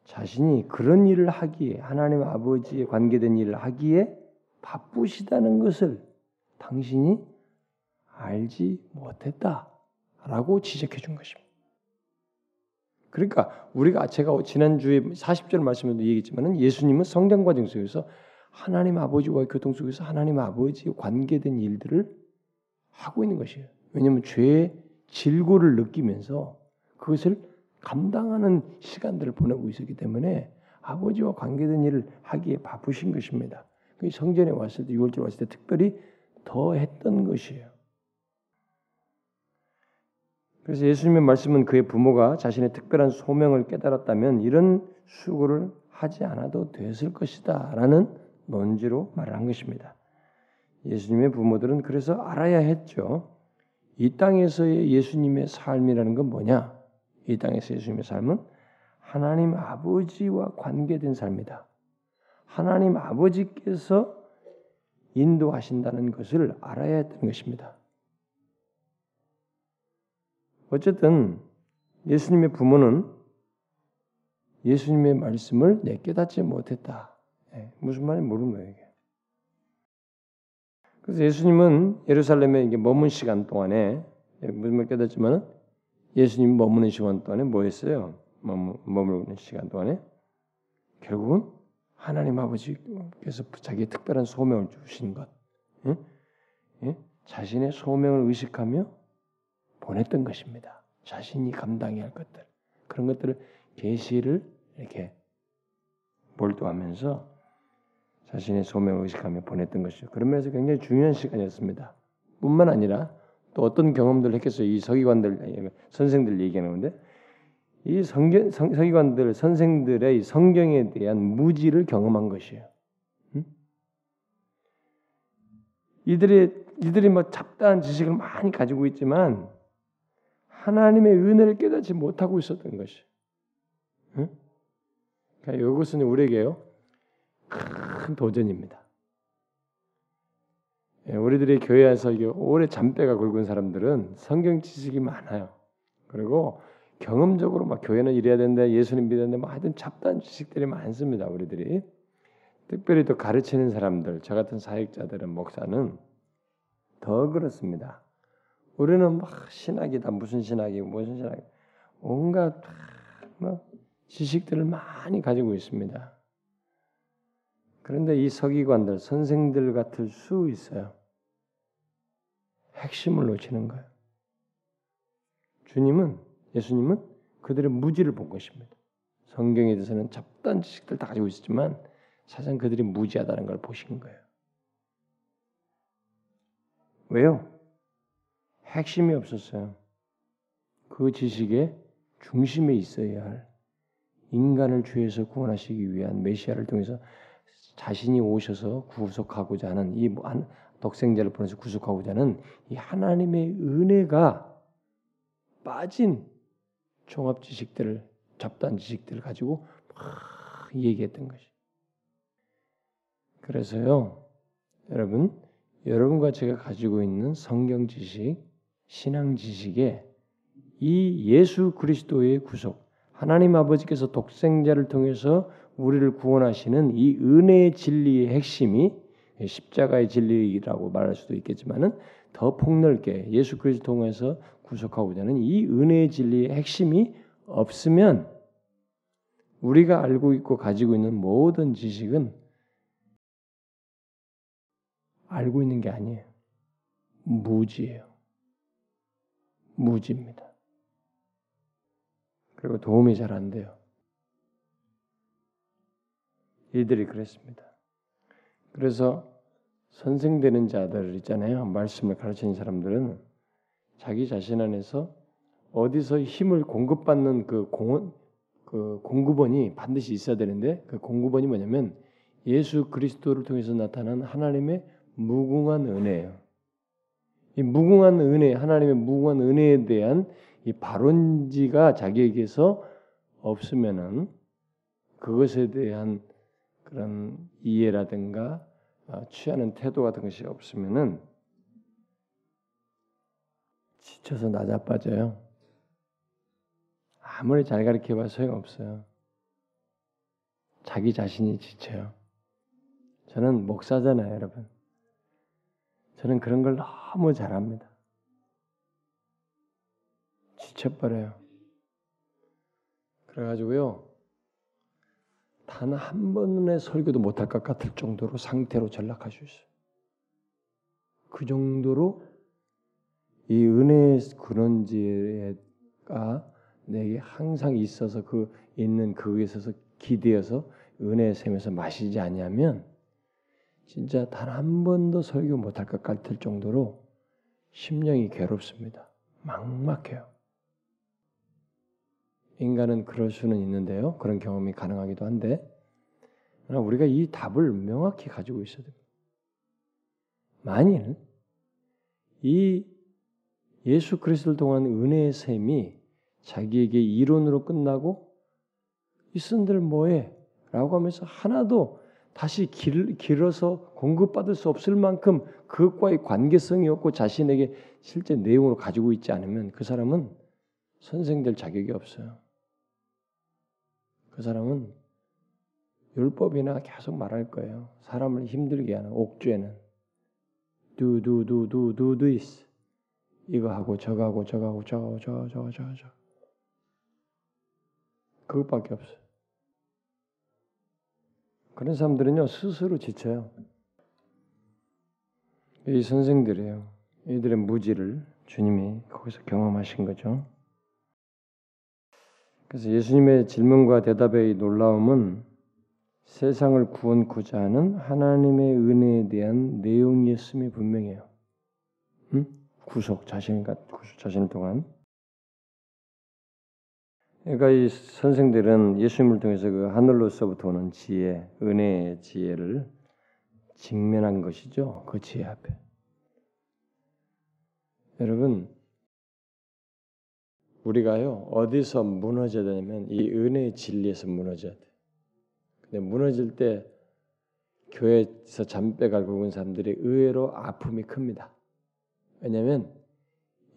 자신이 그런 일을 하기에 하나님 아버지에 관계된 일을 하기에 바쁘시다는 것을 당신이 알지 못했다라고 지적해 준 것입니다. 그러니까 우리가 제가 지난주에 40절 말씀에도 얘기했지만 예수님은 성장 과정 속에서 하나님 아버지와의 교통 속에서 하나님 아버지와 관계된 일들을 하고 있는 것이에요. 왜냐하면 죄의 질고를 느끼면서 그것을 감당하는 시간들을 보내고 있었기 때문에 아버지와 관계된 일을 하기에 바쁘신 것입니다. 성전에 왔을 때 6월절 왔을 때 특별히 더 했던 것이에요. 그래서 예수님의 말씀은 그의 부모가 자신의 특별한 소명을 깨달았다면 이런 수고를 하지 않아도 됐을 것이다 라는 논지로 말을 한 것입니다. 예수님의 부모들은 그래서 알아야 했죠. 이 땅에서의 예수님의 삶이라는 건 뭐냐? 이 땅에서 예수님의 삶은 하나님 아버지와 관계된 삶이다. 하나님 아버지께서 인도하신다는 것을 알아야 했던 것입니다. 어쨌든 예수님의 부모는 예수님의 말씀을 내 깨닫지 못했다. 예, 무슨 말인지 모르는 거예요. 이게. 그래서 예수님은 예루살렘에 머문 시간 동안에 예, 무슨 말 깨닫지만 예수님 머무는 시간 동안에 뭐 했어요? 머무는 시간 동안에 결국은 하나님 아버지께서 자기의 특별한 소명을 주신 것, 예? 예? 자신의 소명을 의식하며 보냈던 것입니다. 자신이 감당해야 할 것들 그런 것들을 계시를 이렇게 몰두하면서 자신의 소명을 의식하며 보냈던 것이죠. 그런 면에서 굉장히 중요한 시간이었습니다. 뿐만 아니라 또 어떤 경험들을 했겠어요. 이 서기관들 선생들 얘기하는 데 이 성경 서기관들 선생들의 성경에 대한 무지를 경험한 것이에요. 응? 이들이 이들이 뭐 잡다한 지식을 많이 가지고 있지만 하나님의 은혜를 깨닫지 못하고 있었던 것이. 응? 그러니까 이것은 우리에게요 큰 도전입니다. 예, 우리들이 교회에서 오래 잠배가 굵은 사람들은 성경 지식이 많아요. 그리고 경험적으로 막 교회는 이래야 된다, 예수님 믿어야 된다, 뭐 하여튼 잡다한 지식들이 많습니다. 우리들이 특별히 또 가르치는 사람들, 저 같은 사역자들은 목사는 더 그렇습니다. 우리는 막 신학이다, 무슨 신학이, 무슨 신학, 온갖 뭐 지식들을 많이 가지고 있습니다. 그런데 이 서기관들, 선생들 같을 수 있어요. 핵심을 놓치는 거예요. 주님은 예수님은 그들의 무지를 본 것입니다. 성경에 대해서는 잡다한 지식들 다 가지고 있었지만 사실 그들이 무지하다는 걸 보신 거예요. 왜요? 핵심이 없었어요. 그 지식의 중심에 있어야 할 인간을 죄에서 구원하시기 위한 메시아를 통해서 자신이 오셔서 구속하고자 하는 이 독생자를 보내서 구속하고자 하는 이 하나님의 은혜가 빠진 종합 지식들을 잡다한 지식들을 가지고 막 얘기했던 것이. 그래서요, 여러분, 여러분과 제가 가지고 있는 성경 지식, 신앙 지식에 이 예수 그리스도의 구속, 하나님 아버지께서 독생자를 통해서 우리를 구원하시는 이 은혜의 진리의 핵심이 십자가의 진리라고 말할 수도 있겠지만은 더 폭넓게 예수 그리스도 통해서 구속하고자 하는 이 은혜의 진리의 핵심이 없으면 우리가 알고 있고 가지고 있는 모든 지식은 알고 있는 게 아니에요. 무지예요. 무지입니다. 그리고 도움이 잘 안 돼요. 이들이 그랬습니다. 그래서 선생 되는 자들 있잖아요. 말씀을 가르치는 사람들은 자기 자신 안에서 어디서 힘을 공급받는 그 공원 그 공급원이 반드시 있어야 되는데 그 공급원이 뭐냐면 예수 그리스도를 통해서 나타난 하나님의 무궁한 은혜예요. 이 무궁한 은혜, 하나님의 무궁한 은혜에 대한 이 발원지가 자기에게서 없으면은 그것에 대한 그런 이해라든가 어, 취하는 태도 같은 것이 없으면은 지쳐서 나자빠져요. 아무리 잘 가르쳐봐 소용없어요. 자기 자신이 지쳐요. 저는 목사잖아요, 여러분. 저는 그런 걸 너무 잘합니다. 지쳐버려요. 그래가지고요. 단 한 번의 설교도 못할 것 같을 정도로 상태로 있어요. 그 정도로 이 은혜의 근원지가 내게 항상 있어서 그 있는 그에 있어서 기대어서 은혜의 샘에서 마시지 않냐면 진짜 단 한 번도 설교 못할 것 같을 정도로 심령이 괴롭습니다. 막막해요. 인간은 그럴 수는 있는데요. 그런 경험이 가능하기도 한데 우리가 이 답을 명확히 가지고 있어야 됩니다. 만일 이 예수 그리스도를 통한 은혜의 셈이 자기에게 이론으로 끝나고 이쓴들 뭐해? 라고 하면서 하나도 다시 길, 길어서 공급받을 수 없을 만큼 그것과의 관계성이 없고 자신에게 실제 내용으로 가지고 있지 않으면 그 사람은 선생될 자격이 없어요. 그 사람은 율법이나 계속 말할 거예요. 사람을 힘들게 하는 옥죄는 do do do do do this 이거 하고 저거 하고 저거 하고 저거 하고 저거 저거 저거 저거 그것밖에 없어요. 그런 사람들은요 스스로 지쳐요. 이 선생들이에요. 이들의 무지를 주님이 거기서 경험하신 거죠. 그래서 예수님의 질문과 대답의 놀라움은 세상을 구원코자 하는 하나님의 은혜에 대한 내용이었음이 분명해요. 응? 구속 자신과 구속 자신 동안. 그러니까 이 선생들은 예수님을 통해서 그 하늘로서부터 오는 지혜, 은혜의 지혜를 직면한 것이죠. 그 지혜 앞에. 여러분, 우리가요 어디서 무너져야 되냐면 이 은혜의 진리에서 무너져야 돼. 근데 무너질 때 교회에서 갈고 온 사람들이 의외로 아픔이 큽니다. 왜냐하면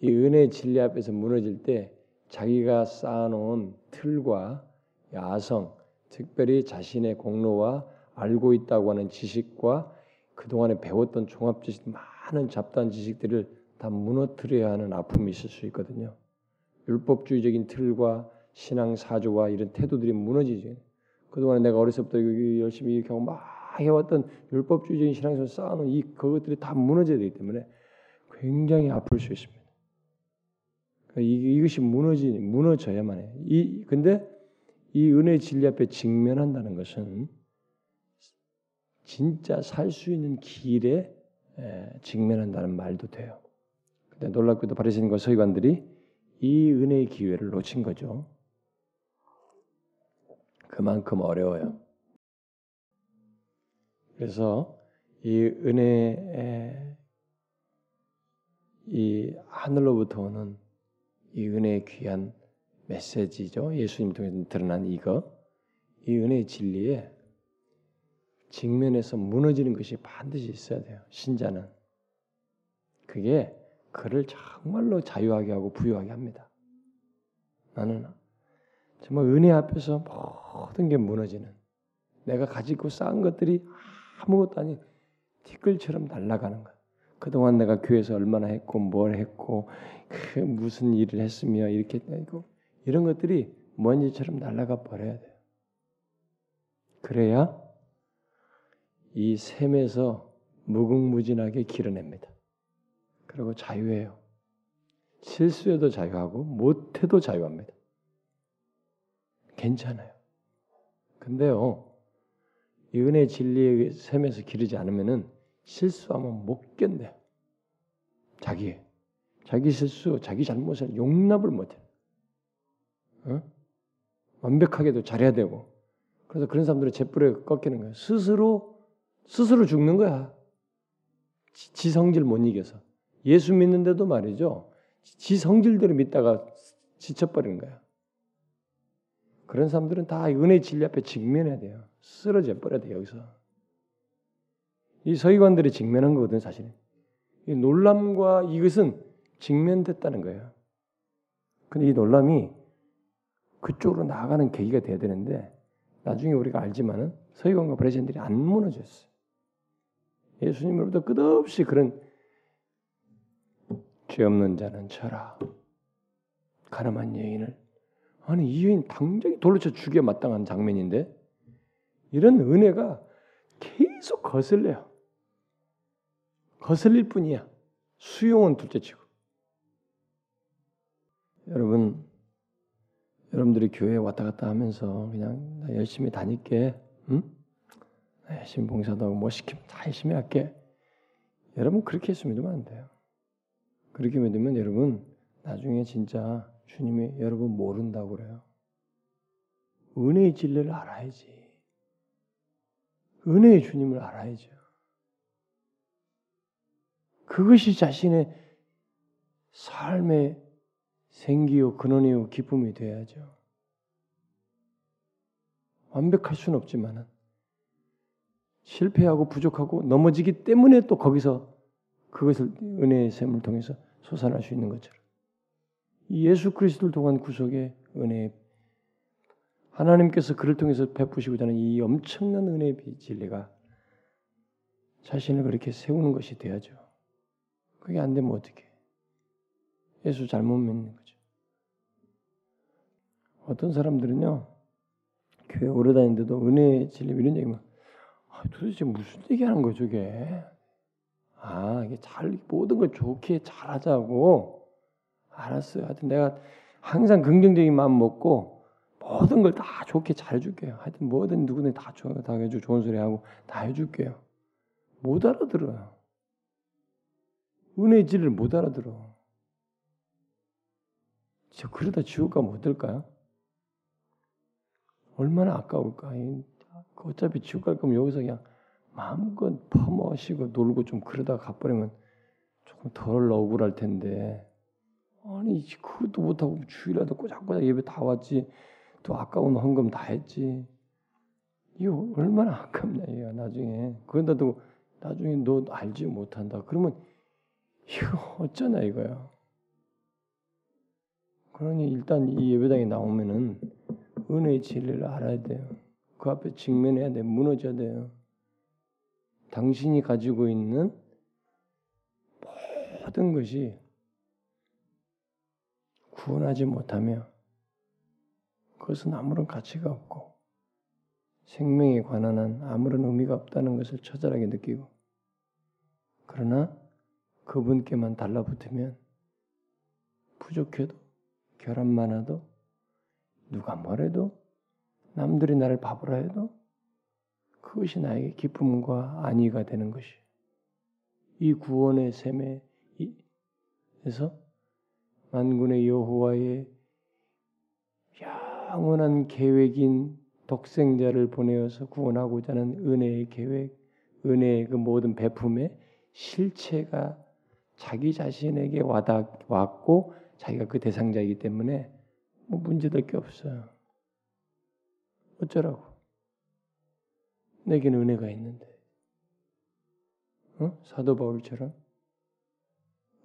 이 은혜의 진리 앞에서 무너질 때 자기가 쌓아놓은 틀과 야성, 특별히 자신의 공로와 알고 있다고 하는 지식과 그동안에 배웠던 종합 지식, 많은 잡다한 지식들을 다 무너뜨려야 하는 아픔이 있을 수 있거든요. 율법주의적인 틀과 신앙 사조와 이런 태도들이 무너지죠. 그동안에 내가 어렸을 때부터 열심히 하고 막 해왔던 율법주의적인 신앙에서 쌓아놓은 이 그것들이 다 무너져야 되기 때문에 굉장히 아플 수 있습니다. 그러니까 이것이 무너지 무너져야만 해. 이 근데 이 은혜 진리 앞에 직면한다는 것은 진짜 살 수 있는 길에 직면한다는 말도 돼요. 근데 놀랍게도 바리새인과 서기관들이 이 은혜의 기회를 놓친 거죠. 그만큼 어려워요. 그래서 이 은혜의 이 하늘로부터 오는 이 은혜의 귀한 메시지죠. 예수님 통해서 드러난 이거, 이 은혜의 진리에 직면해서 무너지는 것이 반드시 있어야 돼요. 신자는 그게 그를 정말로 자유하게 하고 부유하게 합니다. 나는 정말 은혜 앞에서 모든 게 무너지는 내가 가지고 쌓은 것들이 아무것도 아닌 티끌처럼 날아가는 거야. 그동안 내가 교회에서 얼마나 했고 뭘 했고 그 무슨 일을 했으며 이렇게 했고 이런 것들이 먼지처럼 날아가 버려야 돼요. 그래야 이 샘에서 무궁무진하게 길어냅니다. 그리고 자유해요. 실수해도 자유하고 못해도 자유합니다. 괜찮아요. 근데요, 이 은혜 진리의 샘에서 기르지 않으면은 실수하면 못 견뎌. 자기 자기 실수, 자기 잘못을 용납을 못해. 어? 완벽하게도 잘해야 되고. 그래서 그런 사람들은 재뿌려 꺾이는 거야. 스스로 스스로 죽는 거야. 지 성질 못 이겨서. 예수 믿는데도 말이죠. 지 성질대로 믿다가 지쳐버리는 거야. 그런 사람들은 다 은혜 진리 앞에 직면해야 돼요. 쓰러져 버려야 돼 여기서. 이 서기관들이 직면한 거거든 사실. 이 놀람과 이것은 직면됐다는 거예요. 근데 이 놀람이 그쪽으로 나아가는 계기가 돼야 되는데 나중에 우리가 알지만은 서기관과 바리새인들이 안 무너졌어요. 예수님으로부터 끝없이 그런 죄 없는 자는 쳐라. 가늠한 여인을 아니 이 여인 당장에 돌로 쳐 죽여 마땅한 장면인데 이런 은혜가 계속 거슬려요. 거슬릴 뿐이야. 수용은 둘째치고. 여러분, 여러분들이 교회에 왔다 갔다 하면서 그냥 나 열심히 다닐게, 응? 나 열심히 봉사도 하고 뭐 시키면 다 열심히 할게. 여러분 그렇게 했으면 믿으면 안 돼요. 그렇게 믿으면 여러분 나중에 진짜 주님이 여러분 모른다고 그래요. 은혜의 진리를 알아야지. 은혜의 주님을 알아야죠. 그것이 자신의 삶의 생기요 근원이요 기쁨이 돼야죠. 완벽할 수는 없지만은 실패하고 부족하고 넘어지기 때문에 또 거기서 그것을 은혜의 샘을 통해서 솟아날 수 있는 것처럼 예수 그리스도를 통한 구속의 은혜 하나님께서 그를 통해서 베푸시고자 하는 이 엄청난 은혜의 진리가 자신을 그렇게 세우는 것이 돼야죠. 그게 안 되면 어떻게? 예수 잘못 믿는 거죠. 어떤 사람들은요, 교회 오래 다니는데도 은혜 진리 이런 얘기만, 아, 도대체 무슨 얘기하는 거죠, 저게? 아, 이게 잘 모든 걸 좋게 잘하자고. 알았어요. 하여튼 내가 항상 긍정적인 마음 먹고 모든 걸 다 좋게 잘해줄게요. 하여튼 뭐든 누구든 다 좋아, 다 해주 좋은 소리 하고 다 해줄게요. 못 알아들어요. 은혜의 질을 못 알아들어. 저 그러다 지옥 가면 어떨까요? 얼마나 아까울까? 어차피 지옥 갈 거면 여기서 그냥 마음껏 퍼머시고 놀고 좀 그러다 가버리면 조금 덜 억울할 텐데 아니 그것도 못하고 주일에도 꼬작꼬작 예배 다 왔지 또 아까운 헌금 다 했지 이거 얼마나 아깝냐 이거 나중에 그런다 도 나중에 너 알지 못한다 그러면 이거 어쩌나 이거야. 그러니 일단 이 예배당에 나오면은 은혜의 진리를 알아야 돼요. 그 앞에 직면해야 돼. 무너져야 돼요. 당신이 가지고 있는 모든 것이 구원하지 못하며 그것은 아무런 가치가 없고 생명에 관한 한 아무런 의미가 없다는 것을 처절하게 느끼고 그러나 그분께만 달라붙으면 부족해도 결함 많아도 누가 뭐래도 남들이 나를 바보라 해도 그것이 나에게 기쁨과 안위가 되는 것이 이 구원의 셈에서 만군의 여호와의 영원한 계획인 독생자를 보내어서 구원하고자 하는 은혜의 계획, 은혜의 그 모든 베품의 실체가 자기 자신에게 와닿 왔고 자기가 그 대상자이기 때문에 뭐 문제될 게 없어요. 어쩌라고? 내게는 은혜가 있는데, 어? 사도 바울처럼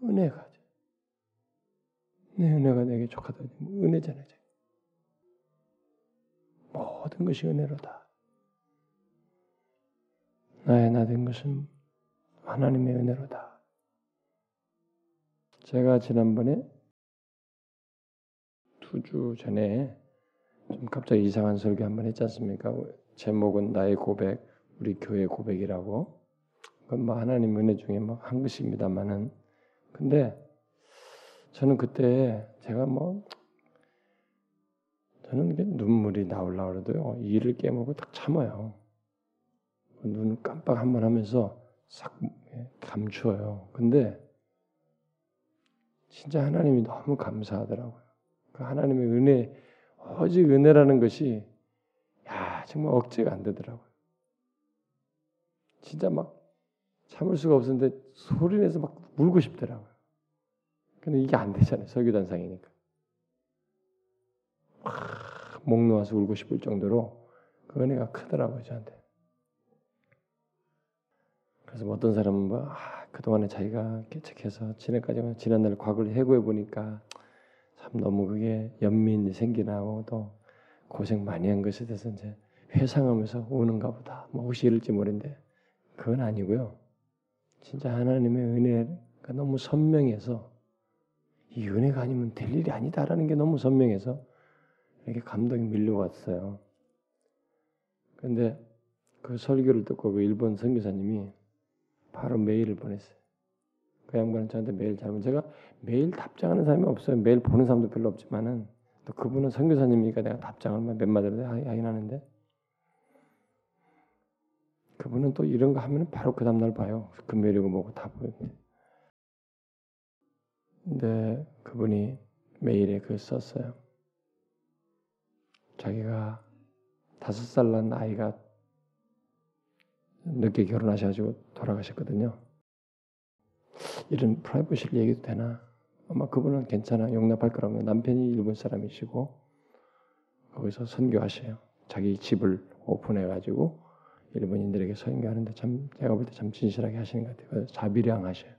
은혜가 내 은혜가 내게 족하다. 은혜잖아요. 모든 것이 은혜로다. 나의 나된 것은 하나님의 은혜로다. 제가 지난번에 두 주 전에 좀 갑자기 이상한 설교 한 번 했지 않습니까? 제목은 나의 고백, 우리 교회 고백이라고. 그건 뭐 하나님 은혜 중에 뭐 한 것입니다만은 근데 저는 그때 제가 뭐 저는 눈물이 나올라 그래도요 이를 깨물고 딱 참아요. 눈 깜빡 한 번 하면서 싹 예, 감추어요. 근데 진짜 하나님이 너무 감사하더라고요. 그 하나님의 은혜, 오직 은혜라는 것이 야 정말 억제가 안 되더라고요. 진짜 막 참을 수가 없었는데 소리내서 막 울고 싶더라고요. 근데 이게 안 되잖아요. 설교단상이니까. 목 놓아서 울고 싶을 정도로 그 은혜가 크더라고요, 저한테. 그래서 뭐 어떤 사람은 뭐, 아, 그동안에 자기가 개척해서 지난까지 지난날 과거를 해고해 보니까 참 너무 그게 연민이 생기나고 또 고생 많이 한 것에 대해서 이제 회상하면서 우는가 보다. 뭐 혹시 이럴지 모르는데 그건 아니고요. 진짜 하나님의 은혜가 너무 선명해서 이 은혜가 아니면 될 일이 아니다라는 게 너무 선명해서 이렇게 감동이 밀려왔어요. 근데 그 설교를 듣고 그 일본 선교사님이 바로 메일을 보냈어요. 그 양반은 저한테 메일 잘못 제가 메일 답장하는 사람이 없어요. 메일 보는 사람도 별로 없지만은 또 그분은 선교사님이니까 내가 답장을 몇 마디로 하긴 하는데 그분은 또 이런 거 하면 바로 그 다음날 봐요. 금요일이고 뭐고 다 보는데 근데 그분이 메일에 글 썼어요. 자기가 다섯 살 난 아이가 늦게 결혼하셔가지고 돌아가셨거든요. 이런 프라이버실 얘기도 되나? 아마 그분은 괜찮아 용납할 거라고 남편이 일본 사람이시고 거기서 선교하셔요. 자기 집을 오픈해가지고 일본인들에게 선교하는데 참 제가 볼 때 참 진실하게 하시는 것 같아요. 자비량하셔요.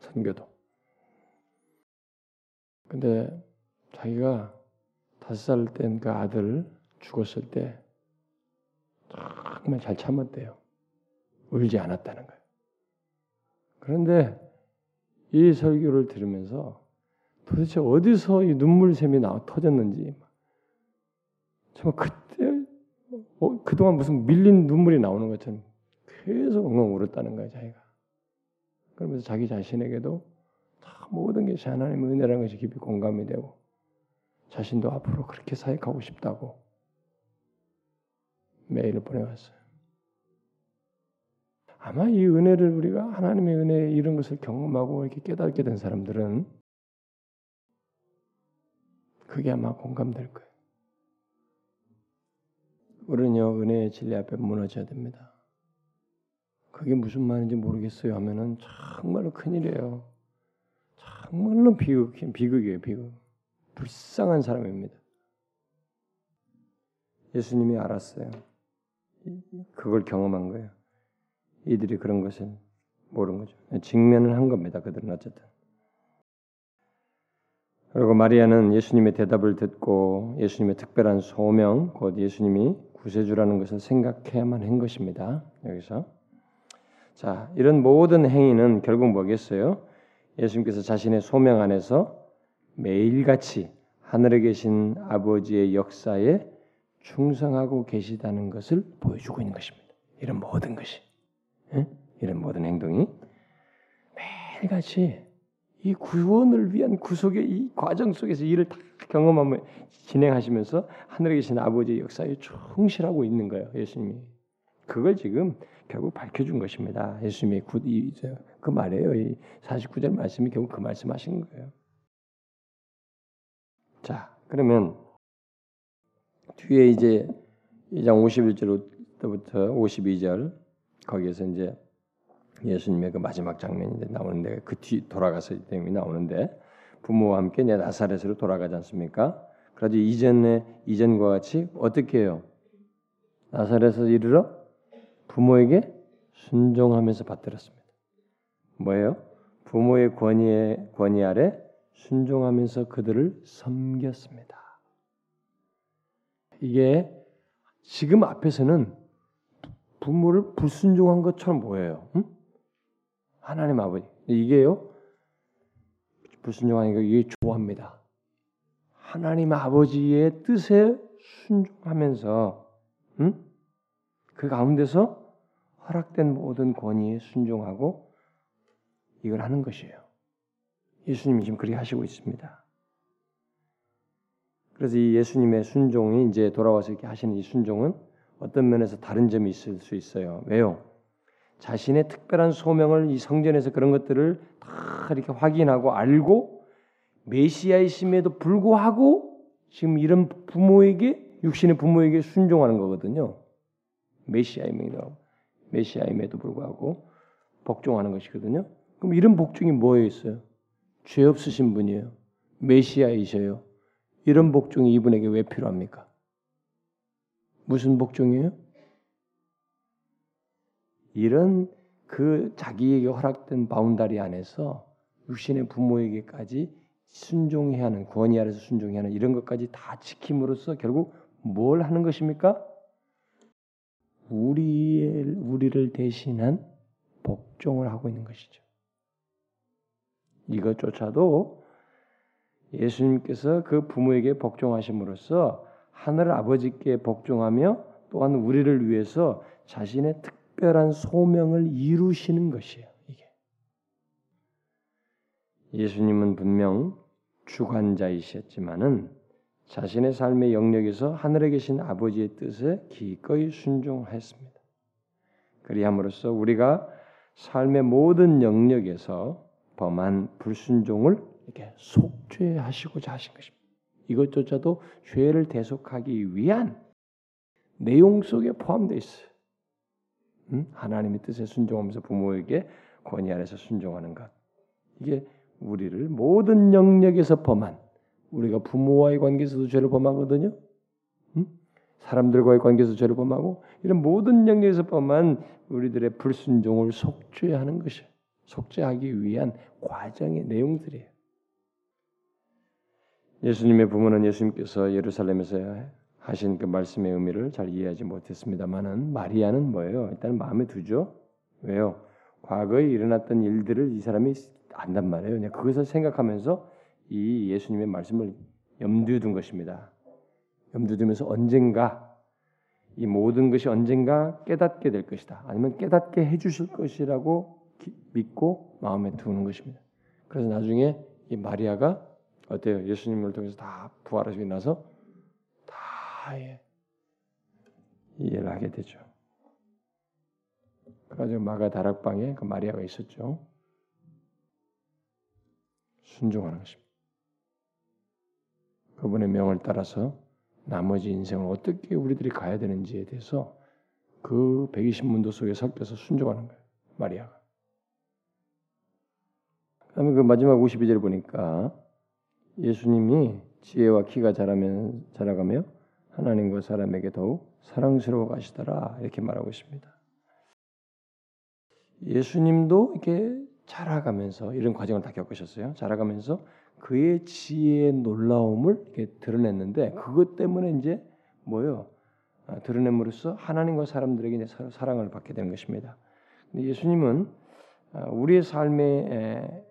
선교도. 근데 자기가 다섯 살 땐 그 아들 죽었을 때 정말 잘 참았대요. 울지 않았다는 거예요. 그런데 이 설교를 들으면서 도대체 어디서 이 눈물샘이 나 터졌는지 정말 그때 어, 그동안 무슨 밀린 눈물이 나오는 것처럼 계속 엉엉 울었다는 거예요, 자기가. 그러면서 자기 자신에게도 모든 것이 하나님의 은혜라는 것이 깊이 공감이 되고 자신도 앞으로 그렇게 사역하고 싶다고 메일을 보내왔어요. 아마 이 은혜를 우리가 하나님의 은혜 이런 것을 경험하고 이렇게 깨닫게 된 사람들은 그게 아마 공감될 거예요. 우리는요 은혜의 진리 앞에 무너져야 됩니다. 그게 무슨 말인지 모르겠어요 하면은 정말로 큰일이에요. 정말로 비극, 비극이에요, 비극. 불쌍한 사람입니다. 예수님이 알았어요. 그걸 경험한 거예요. 이들이 그런 것을 모르는 거죠. 직면을 한 겁니다. 그들은 어쨌든. 그리고 마리아는 예수님의 대답을 듣고 예수님의 특별한 소명, 곧 예수님이 구세주라는 것을 생각해야만 한 것입니다. 여기서 자 이런 모든 행위는 결국 뭐겠어요? 예수님께서 자신의 소명 안에서 매일같이 하늘에 계신 아버지의 역사에 충성하고 계시다는 것을 보여주고 있는 것입니다. 이런 모든 것이, 예? 이런 모든 행동이 매일같이 이 구원을 위한 구속의 이 과정 속에서 일을 다 경험하며 진행하시면서 하늘에 계신 아버지의 역사에 충실하고 있는 거예요. 예수님이 그걸 지금 결국 밝혀준 것입니다. 예수님의 구, 이, 그 말이에요. 이 49절 말씀이 결국 그 말씀하신 거예요. 자, 그러면 뒤에 이제 2장 51절부터 52절 거기에서 이제 예수님의 그 마지막 장면이 나오는데 그 뒤 돌아가서 때문에 나오는데 부모와 함께 내 나사렛으로 돌아가지 않습니까? 그래서 이전에 이전과 같이 어떻게 해요? 나사렛에서 이르러 부모에게 순종하면서 받들었습니다. 뭐예요? 부모의 권위에 권위 아래 순종하면서 그들을 섬겼습니다. 이게 지금 앞에서는 부모를 불순종한 것처럼 보여요. 응? 하나님 아버지 이게요 불순종하니까 이게 좋아합니다. 하나님 아버지의 뜻에 순종하면서 응? 그 가운데서 허락된 모든 권위에 순종하고 이걸 하는 것이에요. 예수님이 지금 그렇게 하시고 있습니다. 그래서 이 예수님의 순종이 이제 돌아와서 이렇게 하시는 이 순종은 어떤 면에서 다른 점이 있을 수 있어요. 왜요? 자신의 특별한 소명을 이 성전에서 그런 것들을 다 이렇게 확인하고 알고 메시아이심에도 불구하고 지금 이런 부모에게 육신의 부모에게 순종하는 거거든요. 메시아임에도 메시아임에도 불구하고 복종하는 것이거든요. 그럼 이런 복종이 뭐에 있어요? 죄 없으신 분이에요. 메시아이셔요. 이런 복종이 이분에게 왜 필요합니까? 무슨 복종이에요? 이런 그 자기에게 허락된 바운다리 안에서 육신의 부모에게까지 순종해야 하는 권위 아래서 순종해야 하는 이런 것까지 다 지킴으로써 결국 뭘 하는 것입니까? 우리의 우리를 대신한 복종을 하고 있는 것이죠. 이것조차도 예수님께서 그 부모에게 복종하심으로써 하늘 아버지께 복종하며 또한 우리를 위해서 자신의 특 별한 소명을 이루시는 것이에요. 이게 예수님은 분명 주관자이셨지만은 자신의 삶의 영역에서 하늘에 계신 아버지의 뜻에 기꺼이 순종했습니다. 그리함으로써 우리가 삶의 모든 영역에서 범한 불순종을 이렇게 속죄하시고자 하신 것입니다. 이것조차도 죄를 대속하기 위한 내용 속에 포함되어 있어요. 음? 하나님의 뜻에 순종하면서 부모에게 권위 아래서 순종하는 것. 이게 우리를 모든 영역에서 범한 우리가 부모와의 관계에서도 죄를 범하거든요. 음? 사람들과의 관계에서 죄를 범하고 이런 모든 영역에서 범한 우리들의 불순종을 속죄하는 것이 속죄하기 위한 과정의 내용들이에요. 예수님의 부모는 예수님께서 예루살렘에서 하신 그 말씀의 의미를 잘 이해하지 못했습니다만은 마리아는 뭐예요? 일단 마음에 두죠. 왜요? 과거에 일어났던 일들을 이 사람이 안단 말이에요. 그냥 그것을 생각하면서 이 예수님의 말씀을 염두에 둔 것입니다. 염두에 두면서 언젠가 이 모든 것이 언젠가 깨닫게 될 것이다. 아니면 깨닫게 해주실 것이라고 믿고 마음에 두는 것입니다. 그래서 나중에 이 마리아가 어때요? 예수님을 통해서 다 부활하시고 나서 다 예, 이해를 하게 되죠. 그래서 마가 다락방에 그 마리아가 있었죠. 순종하는 것입니다. 그분의 명을 따라서 나머지 인생을 어떻게 우리들이 가야 되는지에 대해서 그 120문도 속에 섞여서 순종하는 거예요. 마리아가. 그다음에 그 마지막 52절 보니까 예수님이 지혜와 키가 자라면 자라가며 하나님과 사람에게 더욱 사랑스러워 가시더라 이렇게 말하고 있습니다. 예수님도 이렇게 자라가면서 이런 과정을 다 겪으셨어요. 자라가면서 그의 지혜의 놀라움을 이렇게 드러냈는데 그것 때문에 이제 뭐요? 아, 드러냄으로써 하나님과 사람들에게 이제 사랑을 받게 되는 것입니다. 근데 예수님은 아, 우리의 삶에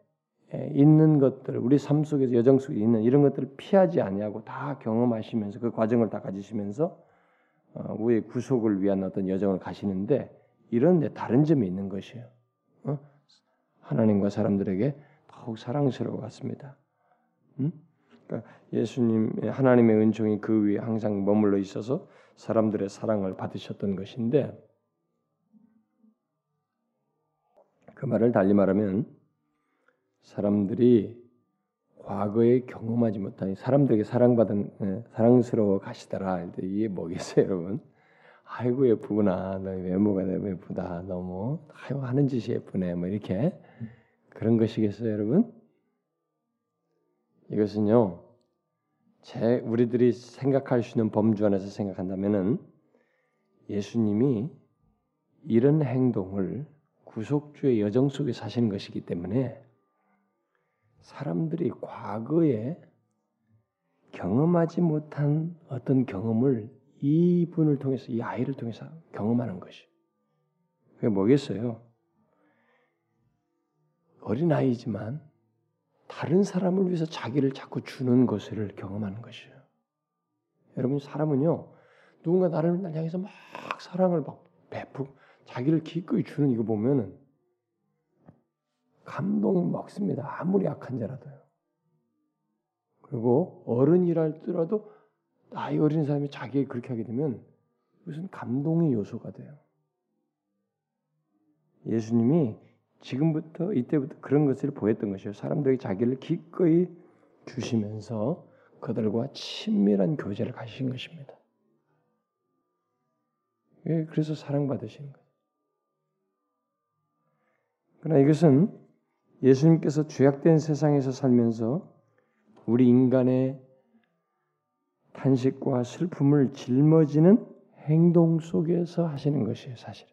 있는 것들, 우리 삶 속에서 여정 속에 있는 이런 것들을 피하지 아니하고 다 경험하시면서 그 과정을 다 가지시면서 어, 우리의 구속을 위한 어떤 여정을 가시는데 이런 데 다른 점이 있는 것이에요. 어? 하나님과 사람들에게 더욱 사랑스러워 같습니다. 음? 그러니까 예수님 하나님의 은총이 그 위에 항상 머물러 있어서 사람들의 사랑을 받으셨던 것인데 그 말을 달리 말하면 사람들이 과거에 경험하지 못한 사람들에게 사랑받은 예, 사랑스러워 가시더라. 이게 뭐겠어요, 여러분? 아이고 예쁘구나. 너 외모가 너무 예쁘다. 너무 아유 하는 짓이 예쁘네. 뭐 이렇게 그런 것이겠어요, 여러분? 이것은요. 제 우리들이 생각할 수 있는 범주 안에서 생각한다면은 예수님이 이런 행동을 구속주의 여정 속에 사시는 것이기 때문에 사람들이 과거에 경험하지 못한 어떤 경험을 이 분을 통해서 이 아이를 통해서 경험하는 것이. 그게 뭐겠어요? 어린 아이지만 다른 사람을 위해서 자기를 자꾸 주는 것을 경험하는 것이에요. 여러분 사람은요 누군가 나를 향해서 막 사랑을 막 베푸고 자기를 기꺼이 주는 이거 보면은 감동이 먹습니다. 아무리 약한 자라도요. 그리고 어른이랄지라도 나이 어린 사람이 자기에 그렇게 하게 되면 무슨 감동의 요소가 돼요. 예수님이 지금부터 이때부터 그런 것을 보였던 것이에요. 사람들에게 자기를 기꺼이 주시면서 그들과 친밀한 교제를 가신 것입니다. 예, 그래서 사랑받으시는 거예요. 그러나 이것은 예수님께서 죄악된 세상에서 살면서 우리 인간의 탄식과 슬픔을 짊어지는 행동 속에서 하시는 것이에요, 사실.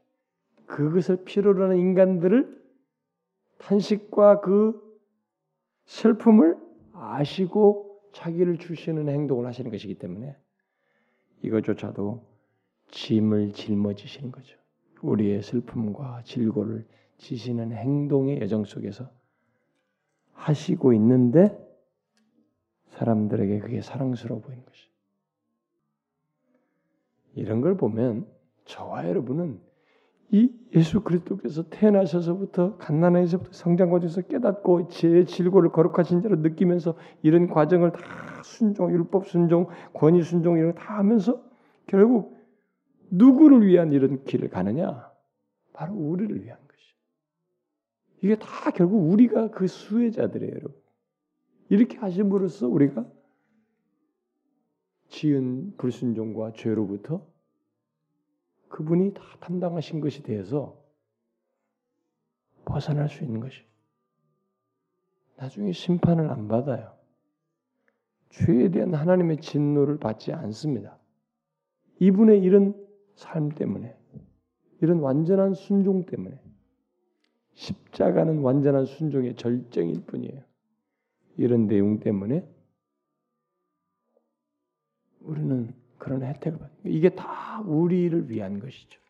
그것을 필요로 하는 인간들을 탄식과 그 슬픔을 아시고 자기를 주시는 행동을 하시는 것이기 때문에 이것조차도 짐을 짊어지시는 거죠. 우리의 슬픔과 질고를 지시는 행동의 여정 속에서 하시고 있는데 사람들에게 그게 사랑스러워 보이는 것이. 이런 걸 보면 저와 여러분은 이 예수 그리스도께서 태어나셔서부터 갓난아에서부터 성장 과정에서 깨닫고 제 질고를 거룩하신 자로 느끼면서 이런 과정을 다 순종, 율법 순종, 권위 순종 이런 다 하면서 결국 누구를 위한 이런 길을 가느냐? 바로 우리를 위한 것 이. 이게 다 결국 우리가 그 수혜자들이에요, 여러분. 이렇게 하심으로써 우리가 지은 불순종과 죄로부터 그분이 다 담당하신 것이 되어서 벗어날 수 있는 것이. 나중에 심판을 안 받아요. 죄에 대한 하나님의 진노를 받지 않습니다. 이분의 이런 삶 때문에, 이런 완전한 순종 때문에, 십자가는 완전한 순종의 절정일 뿐이에요. 이런 내용 때문에 우리는 그런 혜택을 받는 거예요. 이게 다 우리를 위한 것이죠.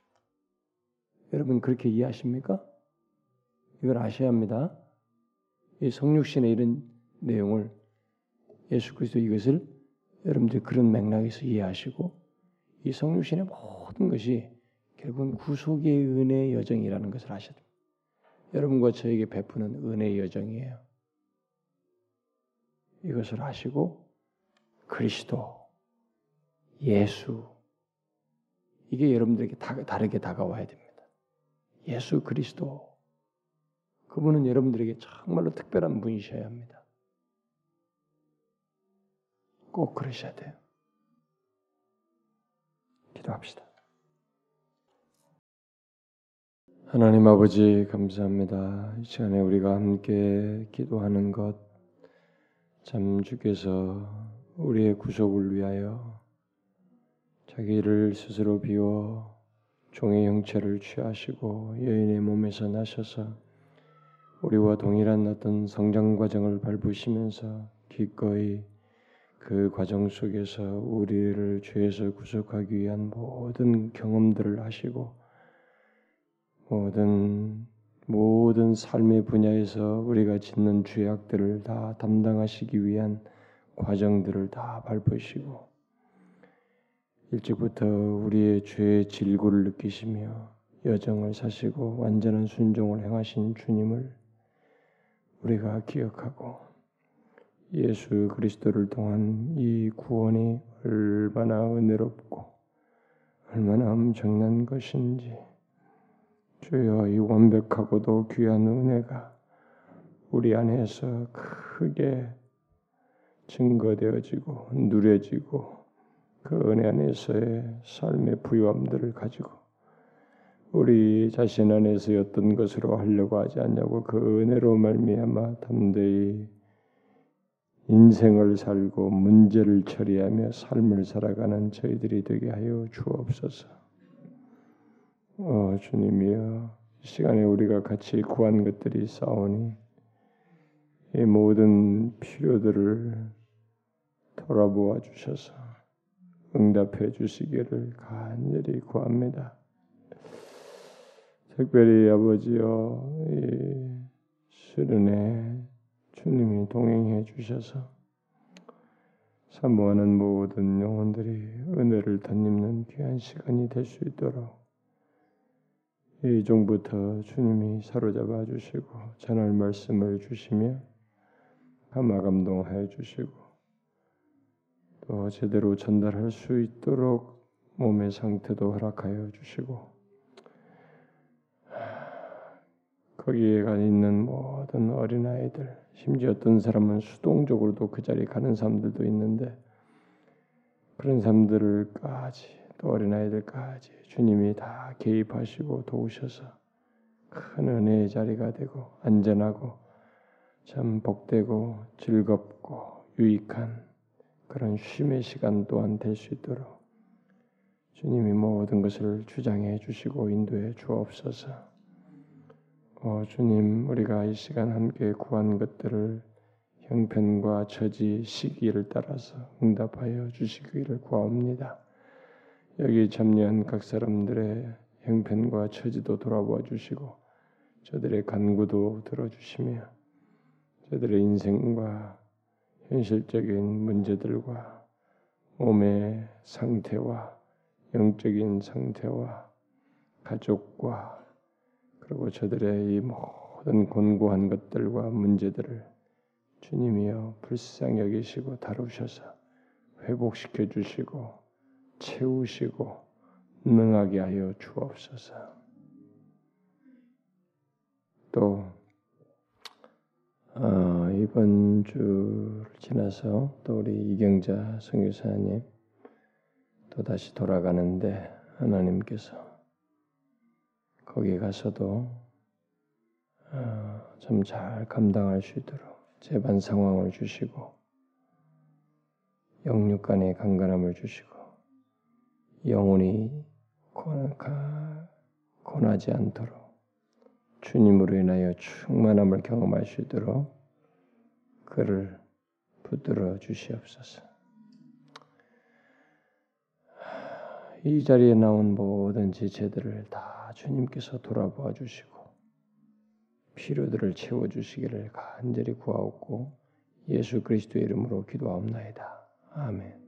여러분 그렇게 이해하십니까? 이걸 아셔야 합니다. 이 성육신의 이런 내용을 예수 그리스도 이것을 여러분들 그런 맥락에서 이해하시고 이 성육신의 모든 것이 결국은 구속의 은혜의 여정이라는 것을 아셔야 됩니다. 여러분과 저에게 베푸는 은혜의 여정이에요. 이것을 아시고 그리스도 예수 이게 여러분들에게 다, 다르게 다가와야 됩니다. 예수 그리스도 그분은 여러분들에게 정말로 특별한 분이셔야 합니다. 꼭 그러셔야 돼요. 기도합시다. 하나님 아버지 감사합니다. 이 시간에 우리가 함께 기도하는 것 참 주께서 우리의 구속을 위하여 자기를 스스로 비워 종의 형체를 취하시고 여인의 몸에서 나셔서 우리와 동일한 어떤 성장 과정을 밟으시면서 기꺼이 그 과정 속에서 우리를 죄에서 구속하기 위한 모든 경험들을 하시고 모든 모든 삶의 분야에서 우리가 짓는 죄악들을 다 담당하시기 위한 과정들을 다 밟으시고 일찍부터 우리의 죄의 질고를 느끼시며 여정을 사시고 완전한 순종을 행하신 주님을 우리가 기억하고 예수 그리스도를 통한 이 구원이 얼마나 은혜롭고 얼마나 엄청난 것인지 주여 이 완벽하고도 귀한 은혜가 우리 안에서 크게 증거되어지고 누려지고 그 은혜 안에서의 삶의 부유함들을 가지고 우리 자신 안에서 어떤 것으로 하려고 하지 않냐고 그 은혜로 말미암아 담대히 인생을 살고 문제를 처리하며 삶을 살아가는 저희들이 되게 하여 주옵소서. 어, 주님이여, 이 시간에 우리가 같이 구한 것들이 싸우니 이 모든 필요들을 돌아보아 주셔서 응답해 주시기를 간절히 구합니다. 특별히 아버지여 이 수련회 주님이 동행해 주셔서 사모하는 모든 영혼들이 은혜를 덧입는 귀한 시간이 될 수 있도록 이 종부터 주님이 사로잡아 주시고 전할 말씀을 주시며 감화 감동하여 주시고 또 제대로 전달할 수 있도록 몸의 상태도 허락하여 주시고 거기에 가 있는 모든 어린아이들 심지어 어떤 사람은 수동적으로도 그 자리에 가는 사람들도 있는데 그런 사람들까지 또 어린아이들까지 주님이 다 개입하시고 도우셔서 큰 은혜의 자리가 되고 안전하고 참 복되고 즐겁고 유익한 그런 쉼의 시간 또한 될 수 있도록 주님이 모든 것을 주장해 주시고 인도해 주옵소서. 어, 주님, 우리가 이 시간 함께 구한 것들을 형편과 처지, 시기를 따라서 응답하여 주시기를 구합니다. 여기 참여한 각 사람들의 형편과 처지도 돌아보아 주시고 저들의 간구도 들어주시며 저들의 인생과 현실적인 문제들과 몸의 상태와 영적인 상태와 가족과 그리고 저들의 이 모든 곤고한 것들과 문제들을 주님이여 불쌍히 여기시고 다루셔서 회복시켜 주시고 채우시고 능하게 하여 주옵소서. 또 어, 이번 주를 지나서 또 우리 이경자 선교사님 또 다시 돌아가는데 하나님께서 거기 가서도 어, 좀잘 감당할 수 있도록 재반 상황을 주시고 영육 간의 강건함을 주시고 영혼이 고나지 않도록 주님으로 인하여 충만함을 경험할 수 있도록 그를 붙들어 주시옵소서. 이 자리에 나온 모든 지체들을 다 주님께서 돌아보아 주시고 필요들을 채워 주시기를 간절히 구하옵고 예수 그리스도의 이름으로 기도하옵나이다. 아멘.